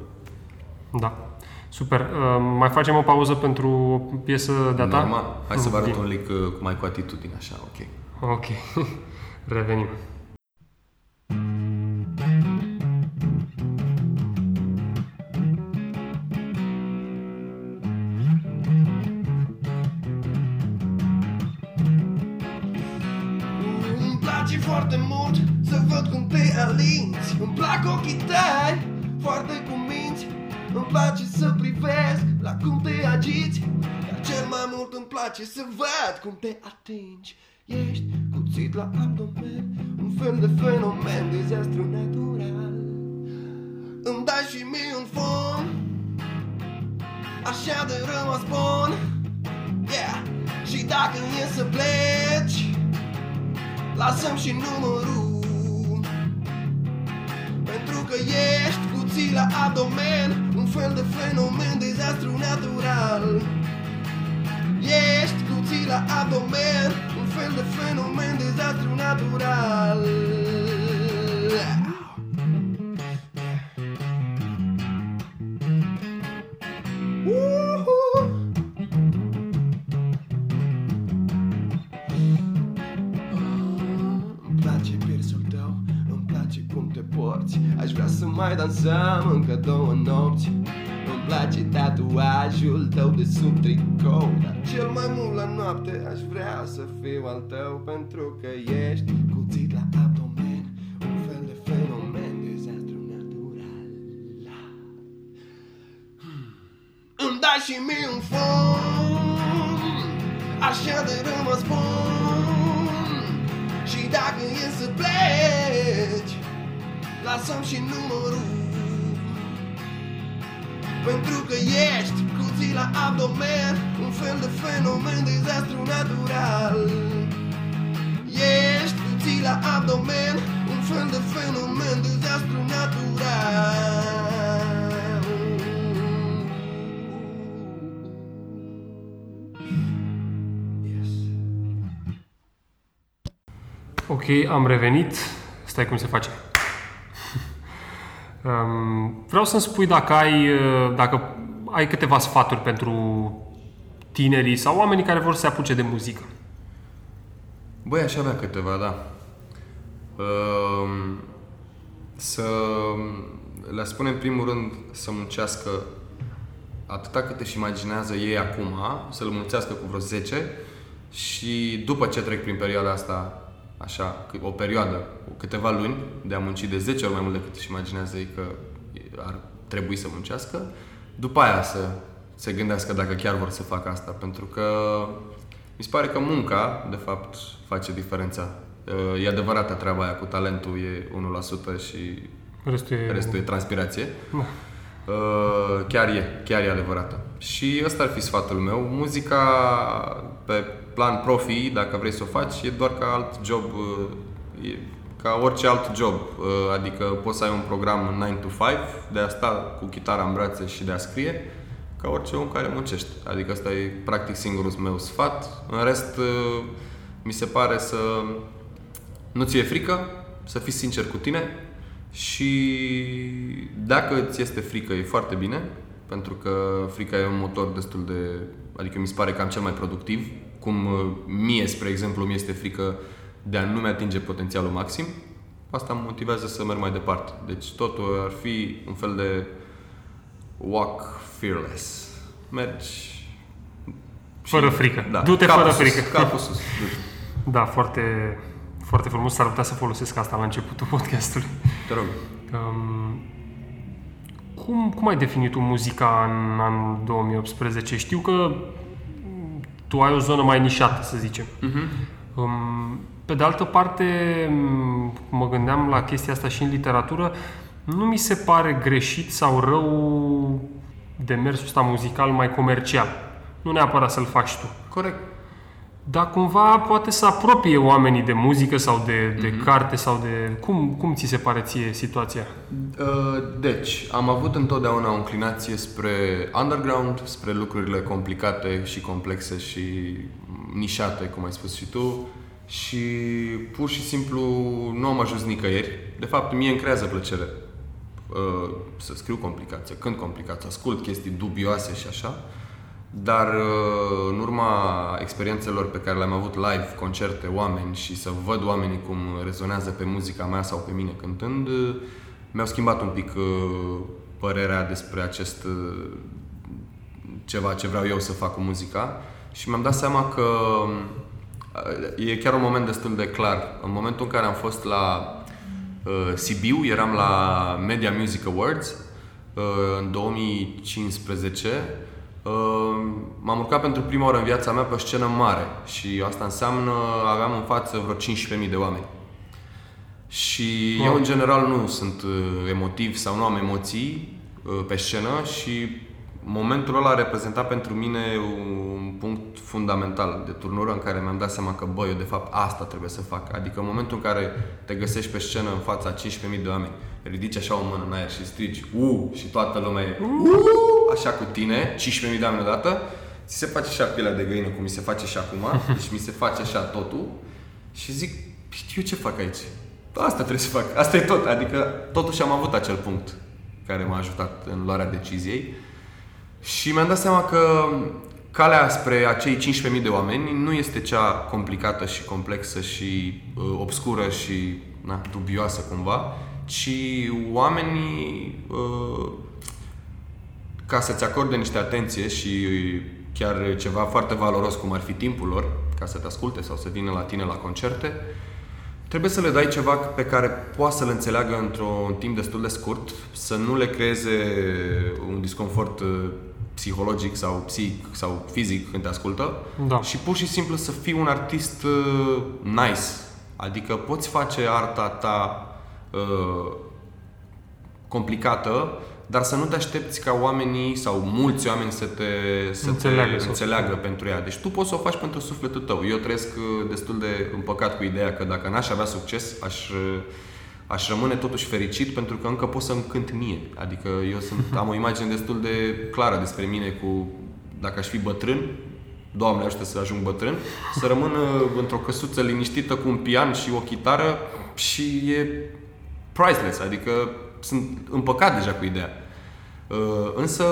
Speaker 1: Da. Super. Uh, mai facem o pauză pentru o piesă de-a ta?
Speaker 2: normal. Hai să vă arăt
Speaker 1: Bine.
Speaker 2: un lic uh, mai cu atitudine, așa, ok.
Speaker 1: Ok. Revenim.
Speaker 3: Îmi place foarte mult alinți Îmi plac ochii tăi foarte cuminți Îmi place să privesc la cum te agiți. Dar cel mai mult îmi place să văd cum te atingi. Ești cuțit la abdomen Un fel de fenomen, dezastru natural. Îmi dai și mie un fon Așa de rămas bun Yeah Și dacă e să pleci Lasăm și numărul Pentru că ești cuțit la abdomen Un fel de fenomen, dezastru natural. Ești cuțit la abdomen Un fel de fenomen, dezastru natural mai dansăm încă două nopți. Îmi place tatuajul tău de sub tricou Dar cel mai mult la noapte aș vrea să fiu al tău Pentru că ești cuțit la abdomen. Un fel de fenomen, dezastru natural. Îmi dai și mie un fond Așa de rămas bun Și dacă e să pleci Lasăm și numărul Pentru că ești cuțit la abdomen Un fel de fenomen, dezastru natural Ești cuțit la abdomen Un fel de fenomen, dezastru natural Yes.
Speaker 1: Ok, am revenit. Stai cum se face. Um, Vreau să-mi spui dacă ai, uh, dacă ai câteva sfaturi pentru tinerii sau oamenii care vor să se apuce de muzică.
Speaker 2: Băi, aș avea câteva, da. Ehm, Să le spune în primul rând să muncească atâta cât își imaginează ei acum, să-l mulțească cu vreo 10 și după ce trec prin perioada asta, așa, o perioadă, câteva luni de a munci de 10 ori mai mult decât își imaginează ei că ar trebui să muncească, după aia să se gândească dacă chiar vor să facă asta, pentru că mi se pare că munca, de fapt, face diferența. E adevărată treaba aia cu talentul, e 1% și
Speaker 1: Restul e...
Speaker 2: restul e transpirație.
Speaker 1: Da.
Speaker 2: Uh, chiar e, chiar e adevărată. Și ăsta ar fi sfatul meu. Muzica pe plan profi, dacă vrei să o faci, e doar ca alt job, uh, e ca orice alt job. Uh, Adică poți să ai un program 9 to 5, de a sta cu chitara în brațe și de a scrie, ca orice om care muncește. Adică ăsta e practic singurul meu sfat. În rest, uh, mi se pare să nu ți-e frică, să fii sincer cu tine și dacă ți este frică, e foarte bine, pentru că frica e un motor destul de... Adică mi se pare cam cel mai productiv, cum uh, mie, spre exemplu, mi este frică de a nu-mi atinge potențialul maxim. Asta mă motivează să merg mai departe. Deci totul ar fi un fel de walk fearless. Mergi
Speaker 1: Fără frică.
Speaker 2: Da,
Speaker 1: Du-te
Speaker 2: capul
Speaker 1: fără
Speaker 2: sus,
Speaker 1: frică.
Speaker 2: Capul sus. du-te.
Speaker 1: Da, foarte, foarte frumos. S-ar putea să folosesc asta la începutul podcastului.
Speaker 2: Te rog.
Speaker 1: Um, cum, cum ai definit tu muzica în anul 2018? Știu că mm, tu ai o zonă mai nișată, să zicem.
Speaker 2: Mhm.
Speaker 1: Um, pe de altă parte, m, mă gândeam la chestia asta și în literatură, nu mi se pare greșit sau rău demersul ăsta muzical mai comercial. Nu neapărat să-l faci tu.
Speaker 2: Corect.
Speaker 1: Dar cumva poate să apropie oamenii de muzică sau de, de
Speaker 2: Mhm.
Speaker 1: carte sau de... Cum, cum ți se pare ție situația?
Speaker 2: Uh, Deci, am avut întotdeauna o înclinație spre underground, spre lucrurile complicate și complexe și nișate, cum ai spus și tu, și pur și simplu nu am ajuns nicăieri. De fapt, mie îmi creează plăcere uh, să scriu complicat, să cânt complicat, să ascult chestii dubioase și așa. Dar uh, în urma experiențelor pe care le-am avut live, concerte, oameni și să văd oamenii cum rezonează pe muzica mea sau pe mine cântând, uh, mi-au schimbat un pic uh, părerea despre acest uh, ceva ce vreau eu să fac cu muzica și mi-am dat seama că uh, e chiar un moment destul de clar. În momentul în care am fost la uh, Sibiu, eram la Media Music Awards uh, în 2015 Uh, m-am urcat pentru prima oară în viața mea pe o scenă mare și asta înseamnă aveam în față vreo 15.000 de oameni. Și
Speaker 1: Wow.
Speaker 2: eu, în general, nu sunt uh, emotiv sau nu am emoții uh, pe scenă și momentul ăla a reprezentat pentru mine un punct fundamental de turnură în care mi-am dat seama că, bă, eu de fapt asta trebuie să fac. Adică în momentul în care te găsești pe scenă în fața 15.000 de oameni, ridici așa o mână în aer și strigi, u, și toată lumea e, u, așa cu tine, 15.000 de oameni odată, ți se face așa pielea de găină, cum mi se face și acum, deci mi se face așa totul și zic, eu ce fac aici? Asta trebuie să fac, asta e tot, adică totuși am avut acel punct care m-a ajutat în luarea deciziei și mi-am dat seama că calea spre acei 15.000 de oameni nu este cea complicată și complexă și uh, obscură și na, dubioasă cumva, ci oamenii uh, ca să-ți acorde niște atenție și chiar ceva foarte valoros cum ar fi timpul lor, ca să te asculte sau să vină la tine la concerte, trebuie să le dai ceva pe care poate să le înțeleagă într-un timp destul de scurt, să nu le creeze un disconfort uh, psihologic sau psihic sau fizic când te ascultă
Speaker 1: Da.
Speaker 2: și pur și simplu să fii un artist uh, nice. Adică poți face arta ta uh, complicată, dar să nu te aștepți ca oamenii sau mulți oameni să te, să
Speaker 1: Înțeleagă,
Speaker 2: te
Speaker 1: să o
Speaker 2: înțeleagă pentru ea. Deci tu poți să o faci pentru sufletul tău. Eu trăiesc uh, destul de împăcat cu ideea că dacă n-aș avea succes, aș, uh, aș rămâne totuși fericit pentru că încă pot să-mi cânt mie. Adică eu sunt, am o imagine destul de clară despre mine cu dacă aș fi bătrân, Doamne ajută să ajung bătrân, să rămân uh, într-o căsuță liniștită cu un pian și o chitară și e priceless, adică sunt împăcat deja cu ideea. Uh, Însă,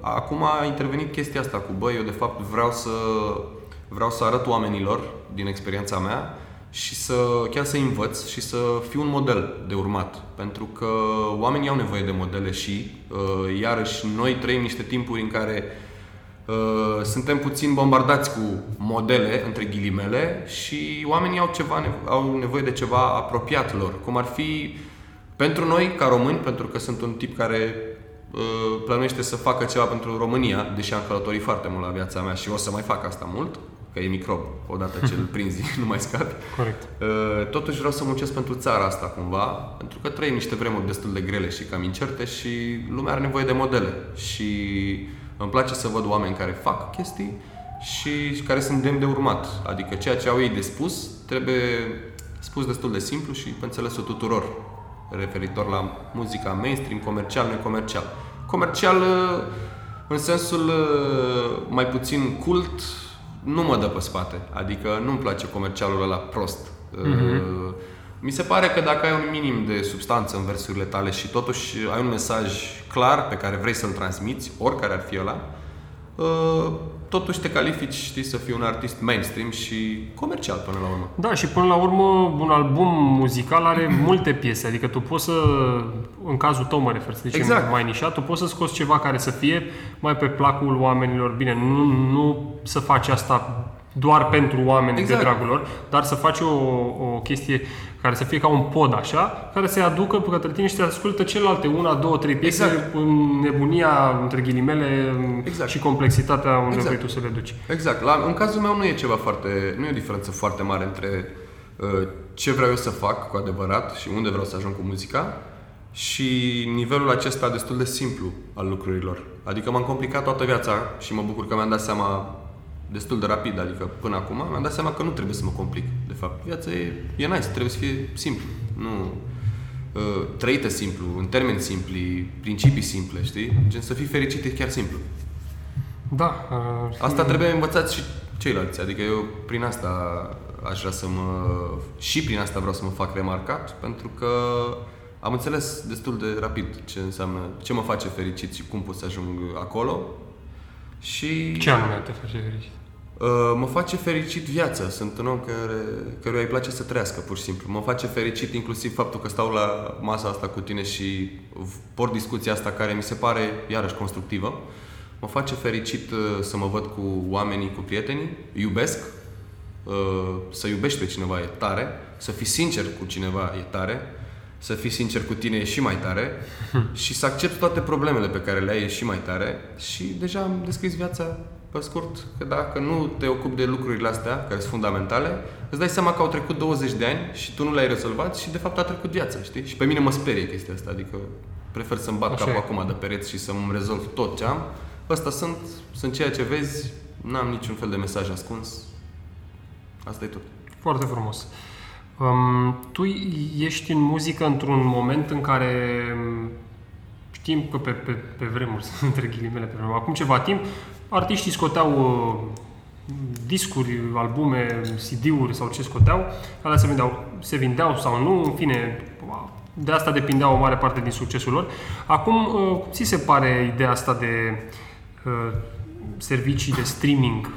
Speaker 2: acum a intervenit chestia asta cu, băi, eu de fapt vreau să, vreau să arăt oamenilor din experiența mea și să chiar să învăț și să fiu un model de urmat. Pentru că oamenii au nevoie de modele și, uh, iarăși, noi trăim niște timpuri în care Uh, suntem puțin bombardați cu modele, între ghilimele, și oamenii au, ceva, nevo- au nevoie de ceva apropiat lor. Cum ar fi pentru noi, ca români, pentru că sunt un tip care uh, plănuiește să facă ceva pentru România, deși am călătorit foarte mult la viața mea și o să mai fac asta mult, că e microb, odată ce îl prinzi, nu mai scap.
Speaker 1: Corect.
Speaker 2: Uh, Totuși vreau să muncesc pentru țara asta cumva, pentru că trăim niște vremuri destul de grele și cam incerte și lumea are nevoie de modele. Și îmi place să văd oameni care fac chestii și care sunt demn de urmat. Adică ceea ce au ei de spus trebuie spus destul de simplu și pe înțelesul tuturor referitor la muzica mainstream, comercial, necomercial. Comercial uh, în sensul uh, mai puțin cult, nu mă dă pe spate. Adică nu-mi place comercialul ăla prost. Uh, Mi se pare că dacă ai un minim de substanță în versurile tale și totuși ai un mesaj clar pe care vrei să-l transmiți, oricare ar fi ăla, uh, totuși te califici, știi, să fii un artist mainstream și comercial până la urmă.
Speaker 1: Da, și până la urmă, un album muzical are multe piese, adică tu poți să, în cazul tău mă refer, să zicem
Speaker 2: Exact.
Speaker 1: mai nișat, tu poți să scoți ceva care să fie mai pe placul oamenilor, bine, nu, nu să faci asta doar pentru oameni
Speaker 2: Exact.
Speaker 1: de dragul lor, dar să faci o, o chestie care să fie ca un pod așa, care să-i aducă către tine și să ascultă celelalte una, două, trei piese
Speaker 2: Exact.
Speaker 1: în nebunia, între ghilimele,
Speaker 2: Exact.
Speaker 1: și complexitatea unde
Speaker 2: Exact.
Speaker 1: vrei tu să le duci.
Speaker 2: Exact. La, în cazul meu nu e ceva foarte, nu e o diferență foarte mare între uh, ce vreau eu să fac cu adevărat și unde vreau să ajung cu muzica și nivelul acesta destul de simplu al lucrurilor. Adică m-am complicat toată viața și mă bucur că mi-am dat seama destul de rapid, adică până acum mi-am dat seama că nu trebuie să mă complic, de fapt. Viața e, e nice, trebuie să fie simplu. Nu uh, trăită simplu, în termeni simpli, principii simple, știi? Gen să fii fericit e chiar simplu.
Speaker 1: Da, ar fi-
Speaker 2: Asta trebuie învățat și ceilalți. Adică eu prin asta aș vrea să mă... Și prin asta vreau să mă fac remarcat, pentru că am înțeles destul de rapid ce înseamnă, ce mă face fericit și cum pot să ajung acolo. Și
Speaker 1: Ce anume te face fericit?
Speaker 2: Uh, mă face fericit viața. Sunt un om care, căruia îi place să trăiască, pur și simplu. Mă face fericit inclusiv faptul că stau la masa asta cu tine și port discuția asta care mi se pare, iarăși, constructivă. Mă face fericit uh, să mă văd cu oamenii, cu prietenii. Iubesc. Uh, Să iubești pe cineva e tare. Să fii sincer cu cineva e tare. Să fii sincer cu tine e și mai tare și să accepti toate problemele pe care le ai e și mai tare și deja am descris viața pe scurt, că dacă nu te ocupi de lucrurile astea, care sunt fundamentale, îți dai seama că au trecut 20 de ani și tu nu le-ai rezolvat și de fapt a trecut viața, știi? Și pe mine mă sperie chestia asta, adică prefer să-mi bat
Speaker 1: Așa
Speaker 2: capul
Speaker 1: e.
Speaker 2: acum de pereți și să-mi rezolv tot ce am. Ăsta sunt, sunt ceea ce vezi, n-am niciun fel de mesaj ascuns. Asta e tot.
Speaker 1: Foarte frumos. Um, tu ești în muzică într-un moment în care um, știm că pe, pe, pe vremuri, între ghilimele pe vremuri, acum ceva timp, artiștii scoteau uh, discuri, albume, CD-uri sau ce scoteau, alea se vindeau, se vindeau sau nu, în fine, de asta depindea o mare parte din succesul lor. Acum, uh, ți se pare ideea asta de uh, servicii de streaming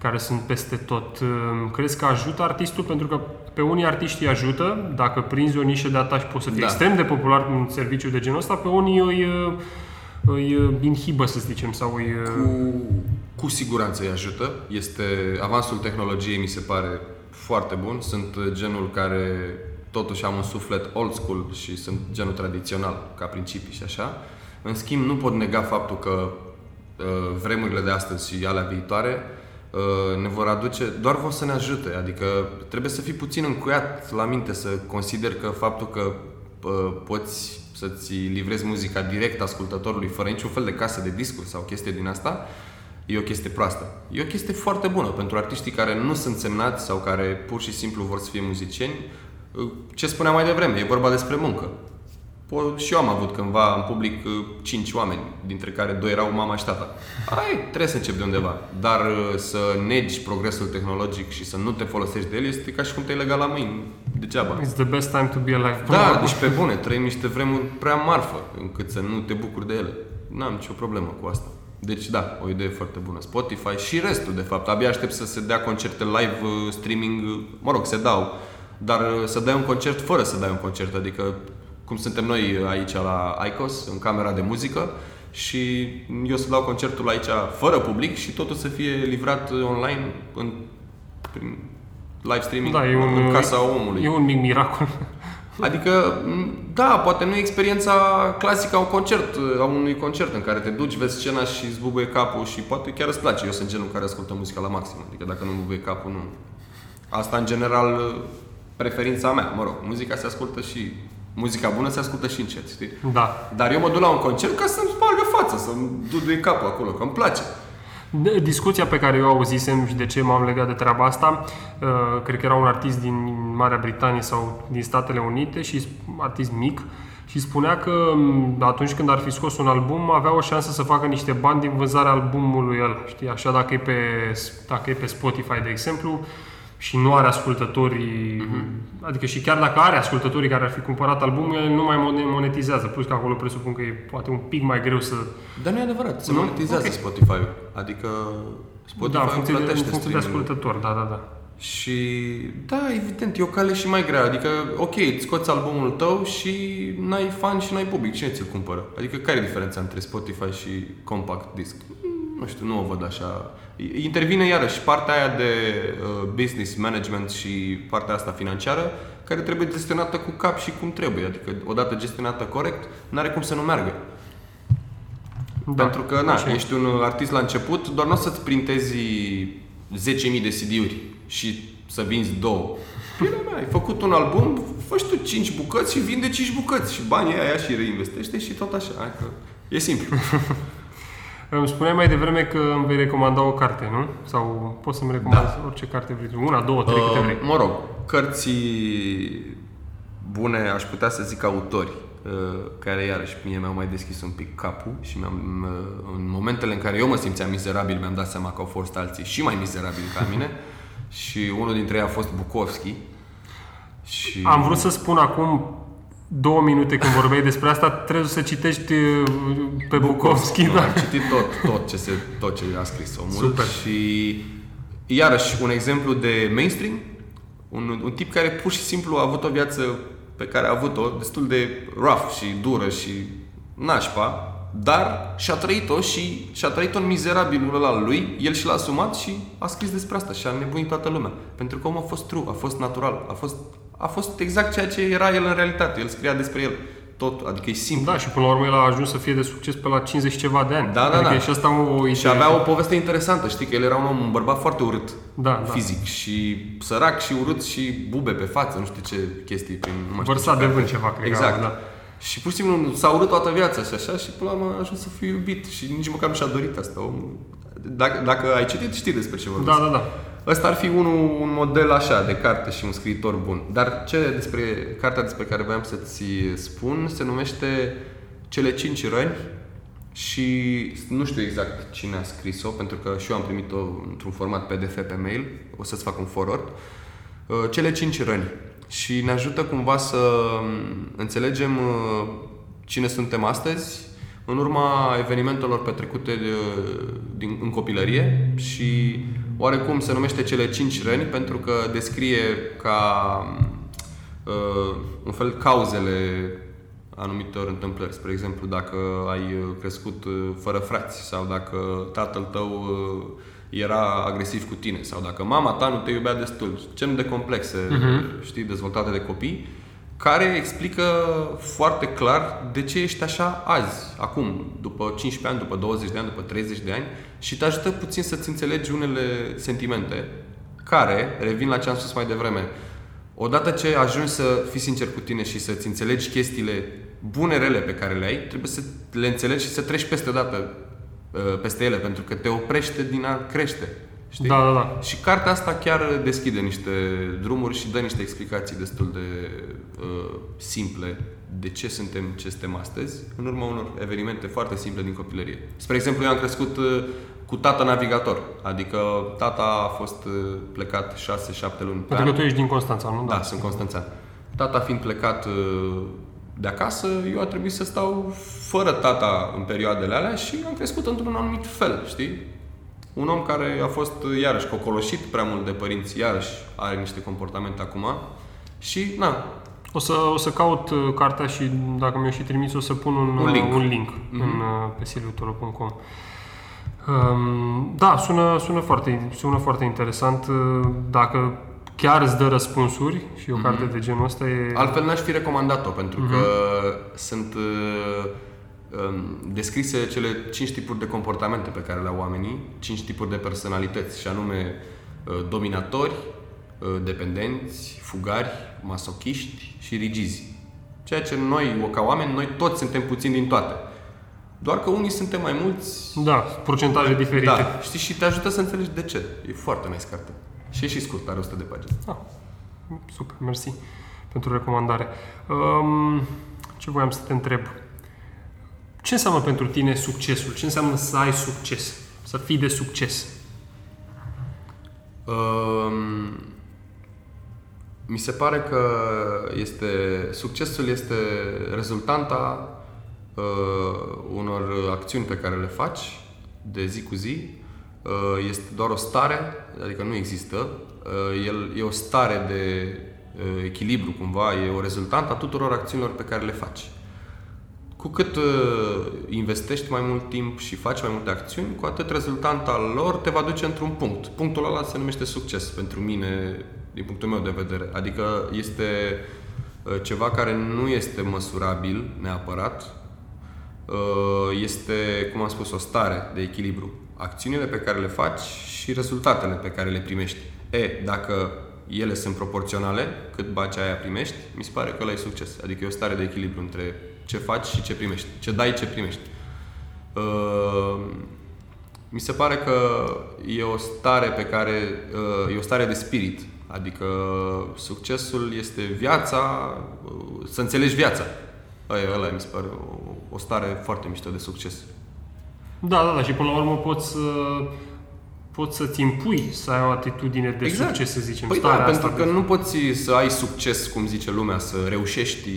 Speaker 1: care sunt peste tot. Uh, Crezi că ajută artistul? Pentru că pe unii artiști îi ajută, dacă prinzi o nișă de ataș poți să fii
Speaker 2: Da.
Speaker 1: extrem de popular în serviciu de genul ăsta, pe unii îi, uh, îi uh, inhibă, să zicem, sau îi... uh,
Speaker 2: Cu, cu siguranță îi ajută. Este avansul tehnologiei mi se pare foarte bun. Sunt genul care totuși am un suflet old school și sunt genul tradițional ca principii și așa. În schimb, nu pot nega faptul că uh, vremurile de astăzi și alea viitoare uh, ne vor aduce, doar vor să ne ajute. Adică trebuie să fii puțin încuiat la minte să consider că faptul că uh, poți să-ți livrezi muzica direct ascultătorului fără niciun fel de casă de discuri sau chestie din asta, e o chestie proastă. E o chestie foarte bună pentru artiștii care nu sunt semnați sau care pur și simplu vor să fie muzicieni. Ce spuneam mai devreme, e vorba despre muncă. Po- și eu am avut cândva în public uh, cinci oameni, dintre care doi erau mama și tata. Ai, trebuie să începi de undeva. Dar uh, să negi progresul tehnologic și să nu te folosești de el este ca și cum te-ai legat la mâini. Degeaba.
Speaker 1: It's the best time to be alive. Până la
Speaker 2: Da,
Speaker 1: urmă.
Speaker 2: deci pe bune, trăim niște vremuri prea marfă încât să nu te bucuri de ele. N-am nicio problemă cu asta. Deci da, o idee foarte bună. Spotify și restul, de fapt. Abia aștept să se dea concerte live, uh, streaming, uh, mă rog, se dau. Dar uh, să dai un concert fără să dai un concert, adică cum suntem noi aici la ICOS, în camera de muzică, și eu să dau concertul aici fără public și totul să fie livrat uh, online în, prin live streaming
Speaker 1: Da, e un,
Speaker 2: în casa omului.
Speaker 1: E un mic miracol.
Speaker 2: Adică, m, da, poate nu e experiența clasică a, un concert, a unui concert în care te duci, vezi scena și îți bubuie capul și poate chiar îți place. Eu sunt genul care ascultă muzica la maxim, adică dacă nu bubuie capul, nu. Asta, în general, preferința mea. Mă rog, muzica se ascultă și... Muzica bună se ascultă și încet, știi?
Speaker 1: Da.
Speaker 2: Dar eu mă duc la un concert ca să-mi spargă fața, să-mi duduie capul acolo, că îmi place.
Speaker 1: De- Discuția pe care eu auzisem și de ce m-am legat de treaba asta, uh, cred că era un artist din Marea Britanie sau din Statele Unite și sp- artist mic și spunea că m, atunci când ar fi scos un album avea o șansă să facă niște bani din vânzarea albumului ăla, știi? Așa dacă e pe, dacă e pe Spotify, de exemplu, și nu are ascultătorii, adică și chiar dacă are ascultătorii care ar fi cumpărat albumul, el nu mai mon- monetizează, plus că acolo presupun că e poate un pic mai greu să...
Speaker 2: Dar nu e adevărat, se
Speaker 1: Nu?
Speaker 2: monetizează
Speaker 1: Ok.
Speaker 2: Spotify-ul. Adică Spotify
Speaker 1: da, în funcție de, în
Speaker 2: plătește
Speaker 1: funcție de
Speaker 2: streaming-ul.
Speaker 1: ascultător, da, da, da.
Speaker 2: Și da, evident, e o cale și mai grea. Adică, ok, îți scoți albumul tău și n-ai fan și n-ai public. Cine ți-l cumpără? Adică care e diferența între Spotify și compact disc? Mm, Nu știu, nu o văd așa. Intervine iarăși partea aia de uh, business management și partea asta financiară care trebuie gestionată cu cap și cum trebuie. Adică, odată gestionată corect, n-are cum să nu meargă.
Speaker 1: Da,
Speaker 2: Pentru că, na,
Speaker 1: așa e.
Speaker 2: ești un artist la început, doar nu o să-ți printezi 10.000 de CD-uri și să vinzi două. Bine, mea, ai făcut un album, fă tu 5 bucăți și vinde 5 bucăți și banii aia și reinvestește și tot așa. Hai că e simplu.
Speaker 1: Îmi spuneai mai devreme că îmi vei recomanda o carte, nu? Sau poți să-mi recomanzi
Speaker 2: Da.
Speaker 1: orice carte vrei. Una, două, trei, câte vrei.
Speaker 2: Uh, mă rog, cărții bune, aș putea să zic autori, uh, care iarăși mie mi-au mai deschis un pic capul și mi-am, uh, în momentele în care eu mă simțeam mizerabil, mi-am dat seama că au fost alții și mai mizerabili ca mine și unul dintre ei a fost Bukowski. Și...
Speaker 1: Am vrut să spun acum două minute când vorbeai despre asta, trebuie să citești uh, pe Bukowski,
Speaker 2: Nu,
Speaker 1: da.
Speaker 2: Am citit tot, tot, ce se, tot ce a scris omul
Speaker 1: Super.
Speaker 2: și iarăși un exemplu de mainstream, un, un tip care pur și simplu a avut o viață pe care a avut-o destul de rough și dură și nașpa, dar și-a trăit-o și și-a trăit-o în mizerabilul ăla al lui, el și l-a asumat și a scris despre asta și a nebunit toată lumea. Pentru că omul a fost true, a fost natural, a fost a fost exact ceea ce era el în realitate. El scria despre el tot, adică e simplu.
Speaker 1: Da, și până la urmă el a ajuns să fie de succes pe la 50 ceva de ani.
Speaker 2: Da, da,
Speaker 1: adică
Speaker 2: da.
Speaker 1: e și asta o
Speaker 2: Și avea o poveste interesantă, știi, că el era un om, un bărbat foarte urât
Speaker 1: Da, da.
Speaker 2: fizic și sărac și urât și bube pe față, nu știu ce chestii prin... Nu mai știu
Speaker 1: Vărsat
Speaker 2: ce
Speaker 1: de
Speaker 2: carte.
Speaker 1: vânt ceva, cred că
Speaker 2: Exact.
Speaker 1: avea, da.
Speaker 2: Și pur și simplu s-a urât toată viața și așa și până la urmă a ajuns să fie iubit și nici măcar nu și-a dorit asta. Omul. Dacă, dacă ai citit, știi despre ce vorbesc.
Speaker 1: Da, da, da.
Speaker 2: Ăsta ar fi unul, un model așa de carte și un scriitor bun. Dar ce despre cartea despre care voiam să-ți spun se numește Cele cinci răni și nu știu exact cine a scris-o, pentru că și eu am primit-o într-un format PDF pe mail, o să-ți fac un forward. Uh, Cele cinci răni. Și ne ajută cumva să um, înțelegem uh, cine suntem astăzi în urma evenimentelor petrecute de, din, în copilărie și oarecum se numește cele cinci răni pentru că descrie ca uh, un fel cauzele anumitor întâmplări. Spre exemplu, dacă ai uh, crescut uh, fără frați sau dacă tatăl tău uh, era agresiv cu tine sau dacă mama ta nu te iubea destul. Gen de complexe, uh-huh. știi, dezvoltate de copii care explică foarte clar de ce ești așa azi, acum, după 15 ani, după 20 de ani, după 30 de ani și te ajută puțin să-ți înțelegi unele sentimente care, revin la ce am spus mai devreme, odată ce ajungi să fii sincer cu tine și să-ți înțelegi chestiile bune, rele pe care le ai, trebuie să le înțelegi și să treci peste dată uh, peste ele, pentru că te oprește din a crește. Știi?
Speaker 1: Da, da, da.
Speaker 2: Și cartea asta chiar deschide niște drumuri și dă niște explicații destul de uh, simple de ce suntem ce suntem astăzi, în urma unor evenimente foarte simple din copilărie. Spre exemplu, eu am crescut uh, cu tata navigator, adică tata a fost uh, plecat 6-7 luni pe
Speaker 1: Pentru
Speaker 2: an.
Speaker 1: că tu ești din Constanța, nu?
Speaker 2: Da, sunt constanțean. Tata fiind plecat uh, de acasă, eu a trebuit să stau fără tata în perioadele alea și am crescut într-un anumit fel, știi? Un om care a fost, uh, iarăși, cocoloșit prea mult de părinți, iarăși are niște comportamente acum și, na,
Speaker 1: O să, o să caut uh, cartea și dacă mi-o și trimis o să pun un,
Speaker 2: Un link.
Speaker 1: uh, un link mm-hmm. în, uh, pe silviutolo.com. Um, da, sună, sună, foarte, sună foarte interesant. Uh, Dacă chiar îți dă răspunsuri și o carte de genul ăsta e...
Speaker 2: Altfel n-aș fi recomandat-o, pentru că sunt uh, um, descrise cele cinci tipuri de comportamente pe care le au oamenii, cinci tipuri de personalități, și anume uh, dominatori, uh, dependenți, fugari, masochiști și rigizi. Ceea ce noi, ca oameni, noi toți suntem puțini din toate. Doar că unii suntem mai mulți,
Speaker 1: Da, procentaje diferite.
Speaker 2: da, știi, și te ajută să înțelegi de ce. E foarte nice carte. Și e și scurt, are 100 de pagini.
Speaker 1: Ah, super, mersi pentru recomandare. Um, ce voiam să te întreb? Ce înseamnă pentru tine succesul? Ce înseamnă să ai succes? Să fii de succes?
Speaker 2: Um, mi se pare că este succesul este rezultanta uh, unor acțiuni pe care le faci de zi cu zi. Uh, este doar o stare, adică nu există. Uh, el e o stare de uh, echilibru cumva, e o rezultantă a tuturor acțiunilor pe care le faci. Cu cât uh, investești mai mult timp și faci mai multe acțiuni, cu atât rezultanta lor te va duce într-un punct. Punctul ăla se numește succes pentru mine, din punctul meu de vedere. Adică este uh, ceva care nu este măsurabil neapărat. Uh, este, cum am spus, o stare de echilibru. Acțiunile pe care le faci și rezultatele pe care le primești. E, dacă ele sunt proporționale, cât bagi aia primești, mi se pare că ăla e succes. Adică e o stare de echilibru între ce faci și ce primești. Ce dai, ce primești. Uh, mi se pare că e o stare pe care uh, e o stare de spirit. Adică succesul este viața, uh, să înțelegi viața. Aia, ăla mi se pare o, o stare foarte mișto de succes.
Speaker 1: Da, da, da, și până la urmă poți să poți să-ți impui să ai o atitudine de succes, să zicem.
Speaker 2: Păi da,
Speaker 1: starea
Speaker 2: pentru
Speaker 1: asta
Speaker 2: că
Speaker 1: de...
Speaker 2: nu poți să ai succes, cum zice lumea, să reușești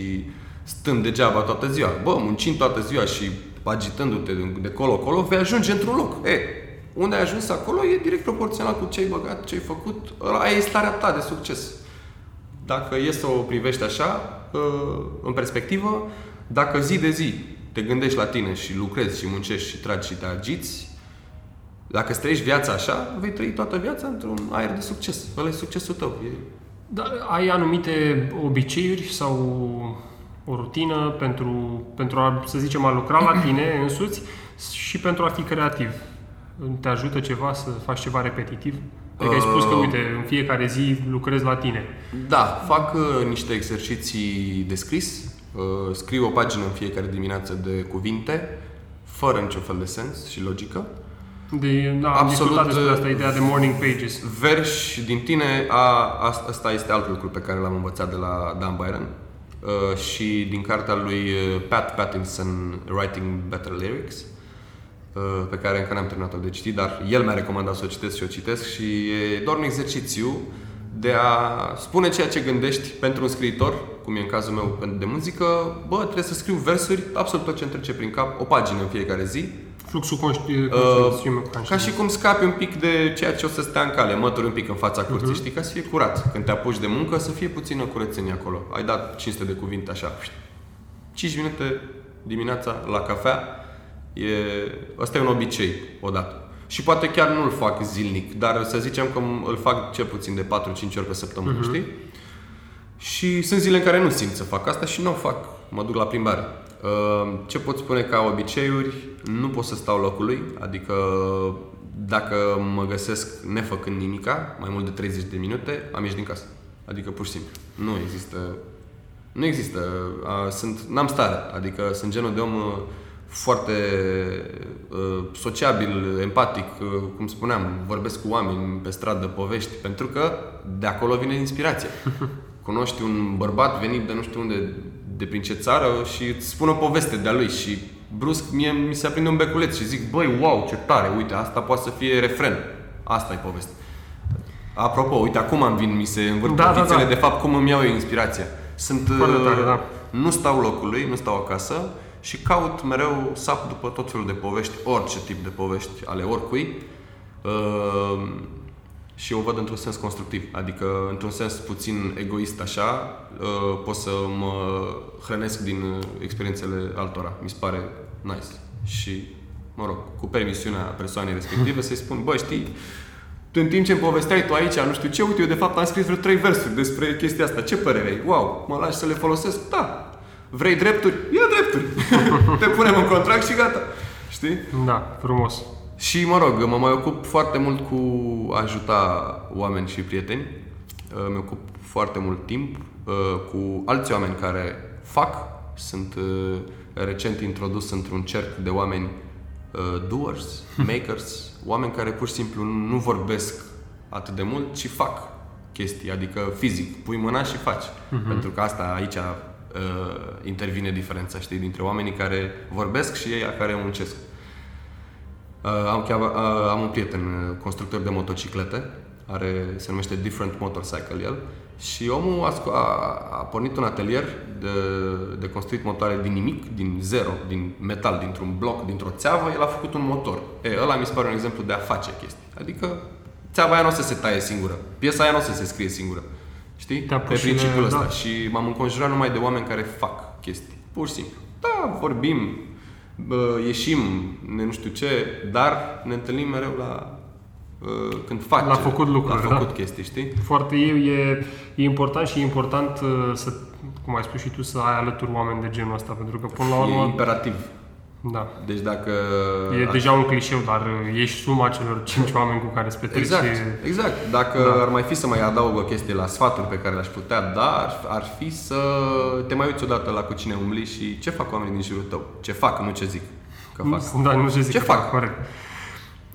Speaker 2: stând degeaba toată ziua. Bă, muncind toată ziua și agitându-te de- de colo-colo, vei ajunge într-un loc. E, unde ai ajuns acolo e direct proporțional cu ce ai băgat, ce ai făcut. Aia e starea ta de succes. Dacă e să o privești așa, uh, în perspectivă, dacă zi de zi te gândești la tine și lucrezi și muncești și tragi și te agiți, dacă îți trăiești viața așa, vei trăi toată viața într-un aer de succes. Ăla e succesul tău. E
Speaker 1: Da, ai anumite obiceiuri sau o rutină pentru, pentru a, să zicem, a lucra la tine însuți și pentru a fi creativ. Te ajută ceva să faci ceva repetitiv? Adică ai spus că,
Speaker 2: Uh.
Speaker 1: uite, în fiecare zi lucrezi la tine.
Speaker 2: Da, fac uh, niște exerciții de scris. Uh, scriu o pagină în fiecare dimineață de cuvinte, fără niciun fel de sens și logică.
Speaker 1: De, da, am
Speaker 2: Absolut,
Speaker 1: discutat despre
Speaker 2: uh,
Speaker 1: asta, ideea de morning pages.
Speaker 2: Verși din tine, a, a, asta este alt lucru pe care l-am învățat de la Dan Byron uh, și din cartea lui uh, Pat Pattinson, Writing Better Lyrics, uh, pe care încă n-am terminat-o de citit, dar el mi-a recomandat să o citesc și o citesc și e doar un exercițiu de a spune ceea ce gândești pentru un scriitor, cum e în cazul meu de muzică, bă, trebuie să scriu versuri, absolut tot ce îmi trece prin cap, o pagină în fiecare zi,
Speaker 1: Fluxul conști-
Speaker 2: Uh,
Speaker 1: conștient.
Speaker 2: ca și cum scapi un pic de ceea ce o să stea în cale, mături un pic în fața curții, știi, ca să fie curat. Când te apuci de muncă, să fie puțină curățenie acolo. Ai dat 500 de cuvinte așa, 5 minute dimineața la cafea, e, ăsta e un obicei odată. Și poate chiar nu-l fac zilnic, dar să zicem că îl fac cel puțin de 4-5 ori pe săptămână, știi? Și sunt zile în care nu simt să fac asta și nu o fac. Mă duc la plimbare. Uh, Ce pot spune ca obiceiuri? Nu pot să stau locului, adică dacă mă găsesc nefăcând nimica, mai mult de 30 de minute, am ieșit din casă. Adică pur și simplu. Nu există nu există. Uh, Sunt, n-am stare. Adică sunt genul de om uh, foarte uh, sociabil, empatic, uh, cum spuneam, vorbesc cu oameni pe stradă, povești, pentru că de acolo vine inspirația. Cunoști un bărbat venit de nu știu unde, de prin ce țară și îți spune o poveste de-a lui și brusc mie mi se aprinde un beculeț și zic, băi, wow, ce tare, uite, asta poate să fie refren. Asta e poveste. Apropo, uite, acum am vin, mi se învârt
Speaker 1: Da, da,
Speaker 2: portițele,
Speaker 1: da.
Speaker 2: de fapt, cum îmi iau eu inspirația. Sunt,
Speaker 1: Foarte
Speaker 2: uh,
Speaker 1: tare, da.
Speaker 2: nu stau locului, nu stau acasă și caut mereu, sap după tot felul de povești, orice tip de povești ale oricui uh, și o văd într-un sens constructiv, adică într-un sens puțin egoist așa, uh, pot să mă hrănesc din uh, experiențele altora, mi se pare nice și, mă rog, cu permisiunea persoanei respective să-i spun, bă, știi, tu în timp ce îmi povesteai tu aici, nu știu ce, uite, eu de fapt am scris vreo trei versuri despre chestia asta. Ce părere ai? Wow, mă lași să le folosesc? Da. Vrei drepturi? Ia drepturi. Te punem în contract și gata. Știi?
Speaker 1: Da, frumos.
Speaker 2: Și mă rog, mă mai ocup foarte mult cu a ajuta oameni și prieteni. Uh, Mi ocup foarte mult timp uh, cu alți oameni care fac. Sunt uh, recent introdus într-un cerc de oameni uh, doers, makers, oameni care pur și simplu nu vorbesc atât de mult, ci fac chestii, adică fizic, pui mâna și faci. Pentru că asta aici uh, intervine diferența, știi, dintre oamenii care vorbesc și ei care muncesc. Uh, am, chiar, uh, am un prieten uh, constructor de motociclete, are, se numește Different Motorcycle el, și omul a, sco- a, a pornit un atelier de, de construit motoare din nimic, din zero, din metal, dintr-un bloc, dintr-o țeavă, el a făcut un motor. E, ăla mi se pare un exemplu de a face chestii. Adică țeava aia nu o să se taie singură, piesa aia nu o să se scrie singură. Știi?
Speaker 1: Te-a
Speaker 2: Pe
Speaker 1: pus și în-
Speaker 2: principiul ăsta.
Speaker 1: da.
Speaker 2: Și m-am înconjurat numai de oameni care fac chestii. Pur și simplu. Da, vorbim, bă, ieșim, ne nu știu ce, dar ne întâlnim mereu la uh, când face.
Speaker 1: La făcut lucruri,
Speaker 2: La făcut
Speaker 1: da.
Speaker 2: chestii, știi?
Speaker 1: Foarte e, e, e important și e important uh, să, cum ai spus și tu, să ai alături oameni de genul ăsta, pentru că până la
Speaker 2: E
Speaker 1: urmă,
Speaker 2: imperativ.
Speaker 1: Da,
Speaker 2: Deci dacă...
Speaker 1: e deja un clișeu, dar uh, ești suma celor cinci oameni cu care îți petreci.
Speaker 2: Exact,
Speaker 1: și-
Speaker 2: exact. Dacă
Speaker 1: Da.
Speaker 2: ar mai fi să mai adaug o chestie la sfaturi pe care le-aș putea da, ar, ar fi să te mai uiți odată la cu cine umbli și ce fac oamenii din jurul tău. Ce fac, nu ce zic că fac.
Speaker 1: Da, nu ce zic.
Speaker 2: Ce
Speaker 1: că
Speaker 2: fac?
Speaker 1: Corect.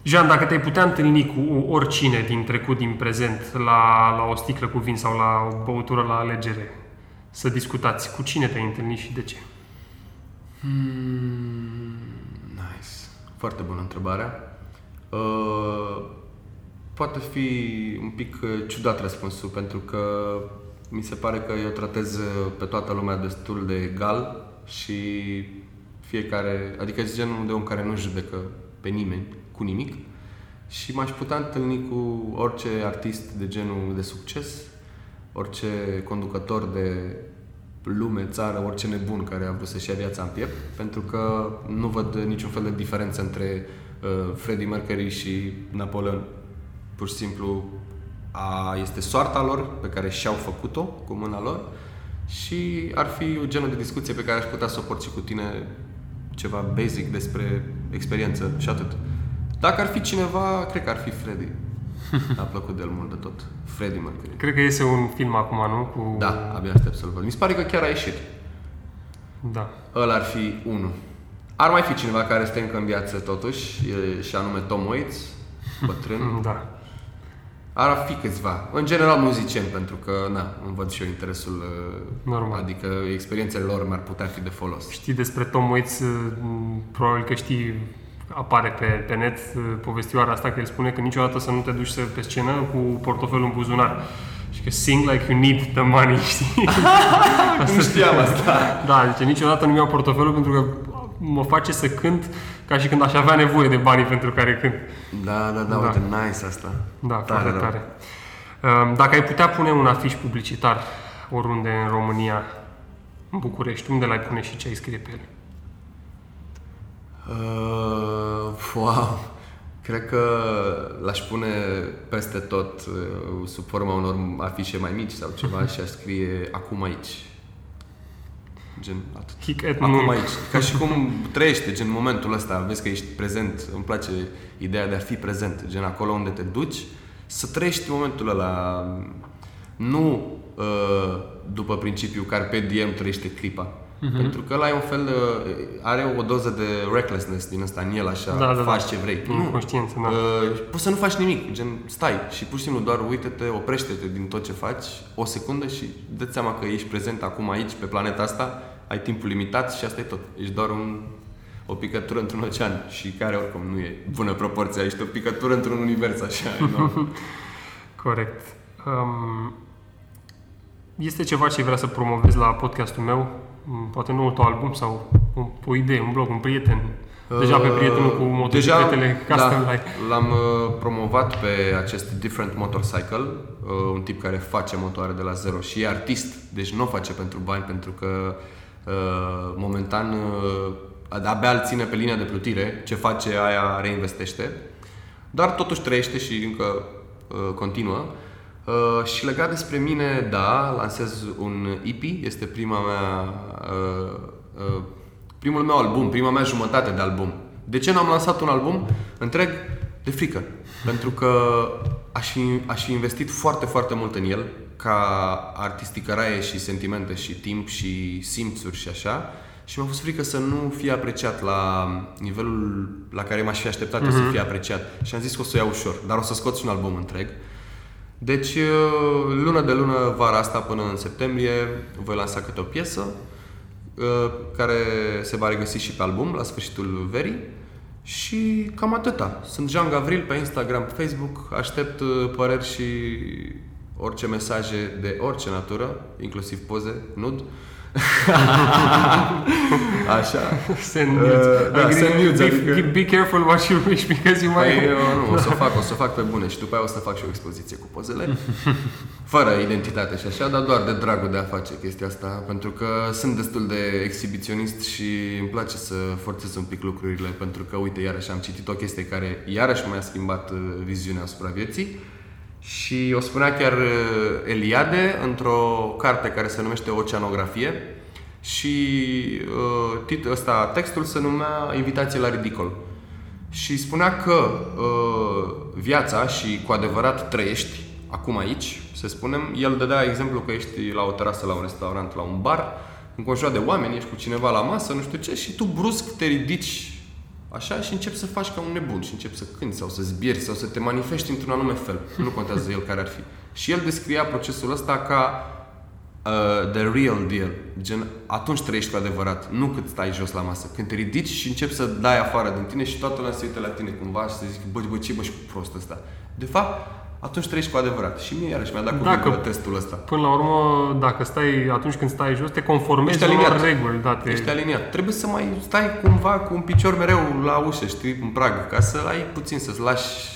Speaker 1: Jean, dacă te-ai putea întâlni cu oricine din trecut, din prezent, la, la o sticlă cu vin sau la o băutură la alegere, să discutați, cu cine te-ai întâlnit și de ce?
Speaker 2: Hmm, nice. Foarte bună întrebarea. Uh, poate fi un pic uh, ciudat răspunsul, pentru că mi se pare că eu tratez uh, pe toată lumea destul de egal și fiecare, adică sunt genul de om care nu judecă pe nimeni cu nimic și m-aș putea întâlni cu orice artist de genul de succes, orice conducător de lume, țară, orice nebun care a vrut să-și ia viața în piept, pentru că nu văd niciun fel de diferență între uh, Freddie Mercury și Napoleon. Pur și simplu a, este soarta lor pe care și-au făcut-o cu mâna lor și ar fi o genul de discuție pe care aș putea să o porți cu tine ceva basic despre experiență și atât. Dacă ar fi cineva, cred că ar fi Freddy. A plăcut de el mult de tot. Freddy Mercury.
Speaker 1: Cred că iese un film acum, nu? Cu...
Speaker 2: Da, abia aștept să-l văd. Mi se pare că chiar a ieșit.
Speaker 1: Da.
Speaker 2: Ăla ar fi unul. Ar mai fi cineva care este încă în viață totuși, e- și anume Tom Waits, bătrân.
Speaker 1: Da.
Speaker 2: Ar fi câțiva. În general muzicieni, pentru că, na, îmi văd și eu interesul, uh,
Speaker 1: Normal.
Speaker 2: adică experiențele lor mi-ar putea fi de folos.
Speaker 1: Știi despre Tom Waits, uh, probabil că știi, apare pe, pe net uh, povestioara asta că el spune că niciodată să nu te duci să pe scenă cu portofelul în buzunar. Și că sing like you need the money, știi?
Speaker 2: Nu știam asta.
Speaker 1: Da, zice, niciodată nu-mi iau portofelul pentru că mă face să cânt ca și când aș avea nevoie de banii pentru care cânt.
Speaker 2: Da, da, da,
Speaker 1: Da.
Speaker 2: uite, nice asta.
Speaker 1: Da,
Speaker 2: Tare
Speaker 1: foarte
Speaker 2: rău.
Speaker 1: tare. Um, Dacă ai putea pune un afiș publicitar oriunde în România, în București, unde l-ai pune și ce ai scrie pe el?
Speaker 2: Uh, wow. Cred că l-aș pune peste tot uh, sub forma unor afișe mai mici sau ceva și aș scrie acum aici. Gen, atât.
Speaker 1: Kick at
Speaker 2: Acum
Speaker 1: Moon.
Speaker 2: aici. Ca și cum trăiește, gen momentul ăsta, vezi că ești prezent, îmi place ideea de a fi prezent, gen acolo unde te duci, să trăiești momentul ăla, nu uh, după principiul carpe diem trăiește clipa.
Speaker 1: Mhm.
Speaker 2: Pentru că ăla e un fel, de, are o doză de recklessness din ăsta în el, așa,
Speaker 1: Da, da,
Speaker 2: faci
Speaker 1: da.
Speaker 2: ce vrei.
Speaker 1: În conștiință, da.
Speaker 2: Uh, poți să nu faci nimic, gen stai și pur și simplu doar uite-te, oprește-te din tot ce faci o secundă și dă seama că ești prezent acum aici, pe planeta asta, ai timpul limitat și asta e tot. Ești doar un, o picătură într-un ocean și care oricum nu e bună proporția, ești o picătură într-un univers așa enorm.
Speaker 1: Corect. Um, este ceva ce vrea să promovezi la podcastul meu? Mm, Poate noul tău album sau o, o idee, un blog, un prieten? Deja pe prietenul cu motocicletele custom
Speaker 2: da,
Speaker 1: l-ai.
Speaker 2: L-am uh, promovat pe acest Different Motorcycle, uh, un tip care face motoare de la zero și e artist, deci nu o face pentru bani, pentru că uh, momentan uh, abia îl ține pe linia de plutire, ce face aia reinvestește, dar totuși trăiește și încă uh, continuă. Uh, și legat despre mine, da, lansez un EP, este prima mea, uh, uh, primul meu album, prima mea jumătate de album. De ce n-am lansat un album întreg? De frică. Pentru că aș fi, aș fi investit foarte, foarte mult în el, ca artisticăraie și sentimente și timp și simțuri și așa. Și mi-a fost frică să nu fie apreciat la nivelul la care m-aș fi așteptat eu să fie apreciat. Și am zis că o să o iau ușor, dar o să scot și un album întreg. Deci, uh, lună de lună, vara asta până în septembrie, voi lansa câte o piesă uh, care se va regăsi și pe album la sfârșitul verii. Și cam atâta. Sunt Jean Gavril pe Instagram, pe Facebook. Aștept uh, păreri și orice mesaje de orice natură, inclusiv poze, nud. Așa.
Speaker 1: Send nudes.
Speaker 2: Uh, da,
Speaker 1: Agree-
Speaker 2: send nudes,
Speaker 1: be,
Speaker 2: adică-
Speaker 1: be careful what you wish because you
Speaker 2: Păi,
Speaker 1: might...
Speaker 2: eu, nu, o să o fac, o să o fac pe bune și după aia o să fac și o expoziție cu pozele, fără identitate și așa, dar doar de dragul de a face chestia asta, pentru că sunt destul de exhibiționist și îmi place să forțez un pic lucrurile, pentru că, uite, iarăși am citit o chestie care iarăși mi-a schimbat uh, viziunea asupra vieții și o spunea chiar uh, Eliade într-o carte care se numește Oceanografie și uh, tit- ăsta, textul se numea Invitație la ridicol. Și spunea că uh, viața și cu adevărat trăiești acum aici, să spunem, el dădea exemplu că ești la o terasă, la un restaurant, la un bar, înconjurat de oameni, ești cu cineva la masă, nu știu ce, și tu brusc te ridici așa și începi să faci ca un nebun și începi să cânti sau să zbieri sau să te manifesti într-un anume fel. Nu contează el care ar fi. Și el descria procesul ăsta ca uh, the real deal. Gen, atunci trăiești cu adevărat, nu cât stai jos la masă. Când te ridici și începi să dai afară din tine și toată lumea se uită la tine cumva și să zic, bă, bă, ce bă, și cu prost ăsta. De fapt, atunci trăiești cu adevărat. Și mie iarăși mi-a dat cu
Speaker 1: Dacă-
Speaker 2: virgulă testul ăsta.
Speaker 1: Până la urmă, dacă stai, atunci când stai jos, te conformezi
Speaker 2: Ești
Speaker 1: unor
Speaker 2: aliniat.
Speaker 1: reguli. Da, te...
Speaker 2: Ești aliniat. Trebuie să mai stai cumva cu un picior mereu la ușă, știi, în prag, ca să ai puțin, să-ți lași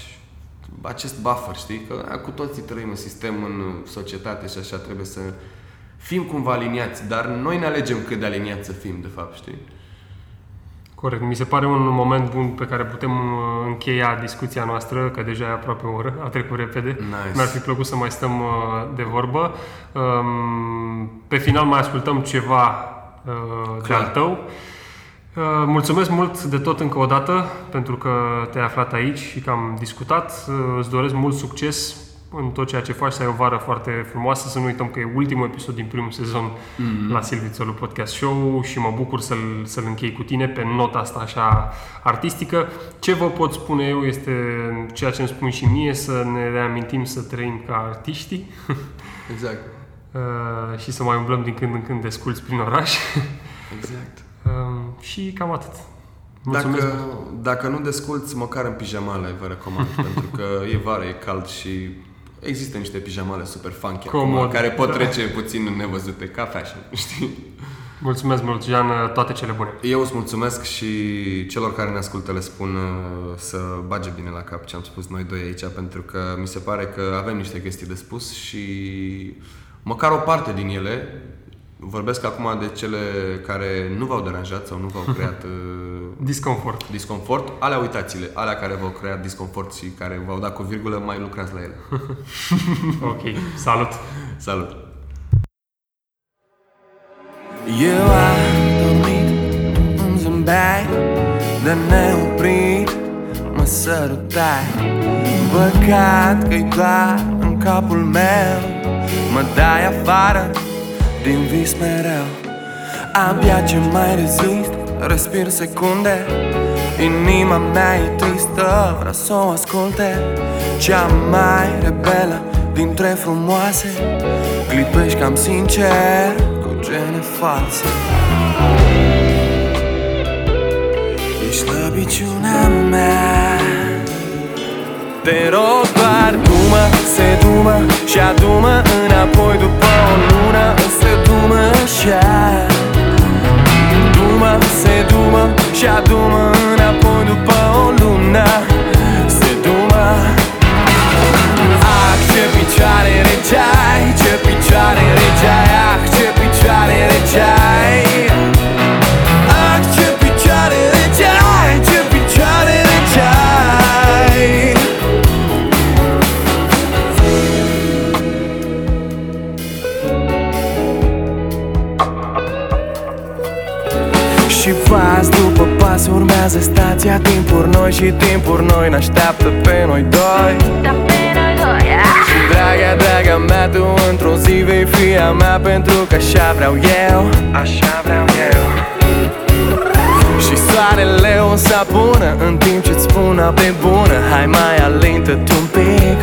Speaker 2: acest buffer, știi? Că a, cu toții trăim în sistem, în societate și așa, trebuie să fim cumva aliniați, dar noi ne alegem cât de aliniați să fim, de fapt, știi?
Speaker 1: Corect. Mi se pare un moment bun pe care putem uh, încheia discuția noastră, că deja e aproape o oră, a trecut repede.
Speaker 2: Nice.
Speaker 1: Mi-ar fi plăcut să mai stăm uh, de vorbă. Um, Pe final mai ascultăm ceva uh, de
Speaker 2: Clar.
Speaker 1: al tău. Uh, Mulțumesc mult de tot încă o dată pentru că te-ai aflat aici și că am discutat. Uh, Îți doresc mult succes în tot ceea ce faci, să ai o vară foarte frumoasă. Să nu uităm că e ultimul episod din primul sezon mm-hmm. la Silviu Țălu Podcast Show și mă bucur să-l, să-l închei cu tine pe nota asta așa artistică. Ce vă pot spune eu este ceea ce îmi spun și mie, să ne reamintim să trăim ca artiștii
Speaker 2: Exact.
Speaker 1: uh, și să mai umblăm din când în când desculți prin oraș.
Speaker 2: Exact.
Speaker 1: Um, și cam atât. Mulțumesc.
Speaker 2: Dacă, dacă nu desculți, măcar în pijamale vă recomand, pentru că e vară, e cald și există niște pijamale super funky
Speaker 1: Comod,
Speaker 2: acum, care pot
Speaker 1: da.
Speaker 2: trece puțin nevăzute, ca fashion, știi?
Speaker 1: Mulțumesc mult, Jean, toate cele bune.
Speaker 2: Eu îți mulțumesc și celor care ne ascultă le spun uh, să bage bine la cap ce am spus noi doi aici, pentru că mi se pare că avem niște chestii de spus și măcar o parte din ele, vorbesc acum de cele care nu v-au deranjat sau nu v-au creat uh,
Speaker 1: Disconfort.
Speaker 2: disconfort, alea uitați-le, alea care v-au creat disconfort și care v-au dat cu virgulă, mai lucrați la ele.
Speaker 1: Ok, salut!
Speaker 2: Salut!
Speaker 3: Eu am dormit în zâmbeai De neoprit mă sărutai Păcat că-i doar în capul meu Mă dai afară din vis mereu. Abia ce mai rezist, respir secunde. Inima mea e tristă, vreau să o asculte. Cea mai rebelă dintre frumoase. Clipești cam sincer, cu gene false. Ești slăbiciunea mea. Te rog doar dumă, se dumă Și adumă înapoi după o lună. Se dumă așa Dumă, se dumă Și adumă înapoi după o lună. Se dumă Ah, ce picioare regeai Ce picioare regeai Ah, ce picioare regeai Ah, urmează stația Timpuri noi și timpuri noi Ne-așteaptă pe noi doi. Și draga, draga mea, tu într-o zi vei fi a mea Pentru că așa vreau eu. Așa vreau eu. Și soarele o să apună În timp ce-ți spun pe bună. Hai mai alintă-tu un pic.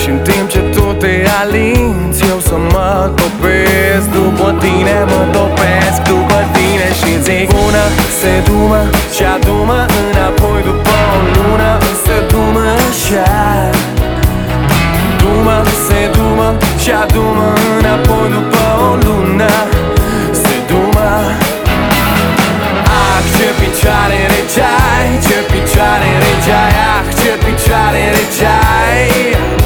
Speaker 3: Și în timp ce tu te alinți Eu să mă topesc După tine mă topesc După tine și zic Bună, se dumă și adumă Înapoi după o lună Se dumă așa Dumă, se dumă și adumă Înapoi după o lună Se dumă. Ah, ce picioare regeai Ce picioare regeai Ah, ce picioare regeai Ah,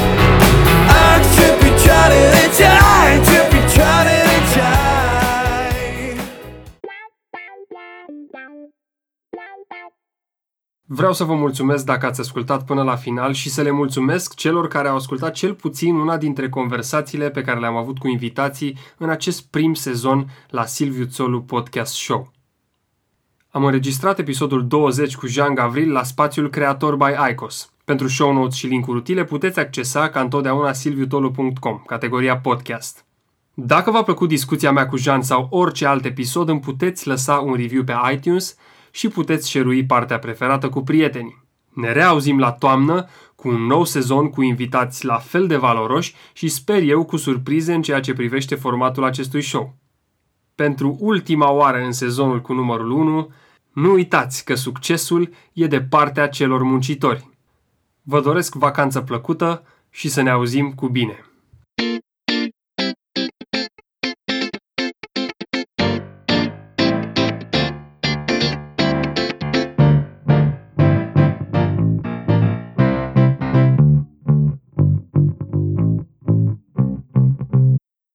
Speaker 1: Vreau să vă mulțumesc dacă ați ascultat până la final și să le mulțumesc celor care au ascultat cel puțin una dintre conversațiile pe care le-am avut cu invitații în acest prim sezon la Silviu Țolu Podcast Show. Am înregistrat episodul 20 cu Jean Gavril la spațiul Creator by Icos. Pentru show notes și linkuri utile puteți accesa ca întotdeauna silviutolu.com, categoria podcast. Dacă v-a plăcut discuția mea cu Jean sau orice alt episod, îmi puteți lăsa un review pe iTunes și puteți share partea preferată cu prietenii. Ne reauzim la toamnă cu un nou sezon cu invitați la fel de valoroși și sper eu cu surprize în ceea ce privește formatul acestui show. Pentru ultima oară în sezonul cu numărul 1, nu uitați că succesul e de partea celor muncitori. Vă doresc vacanță plăcută și să ne auzim cu bine!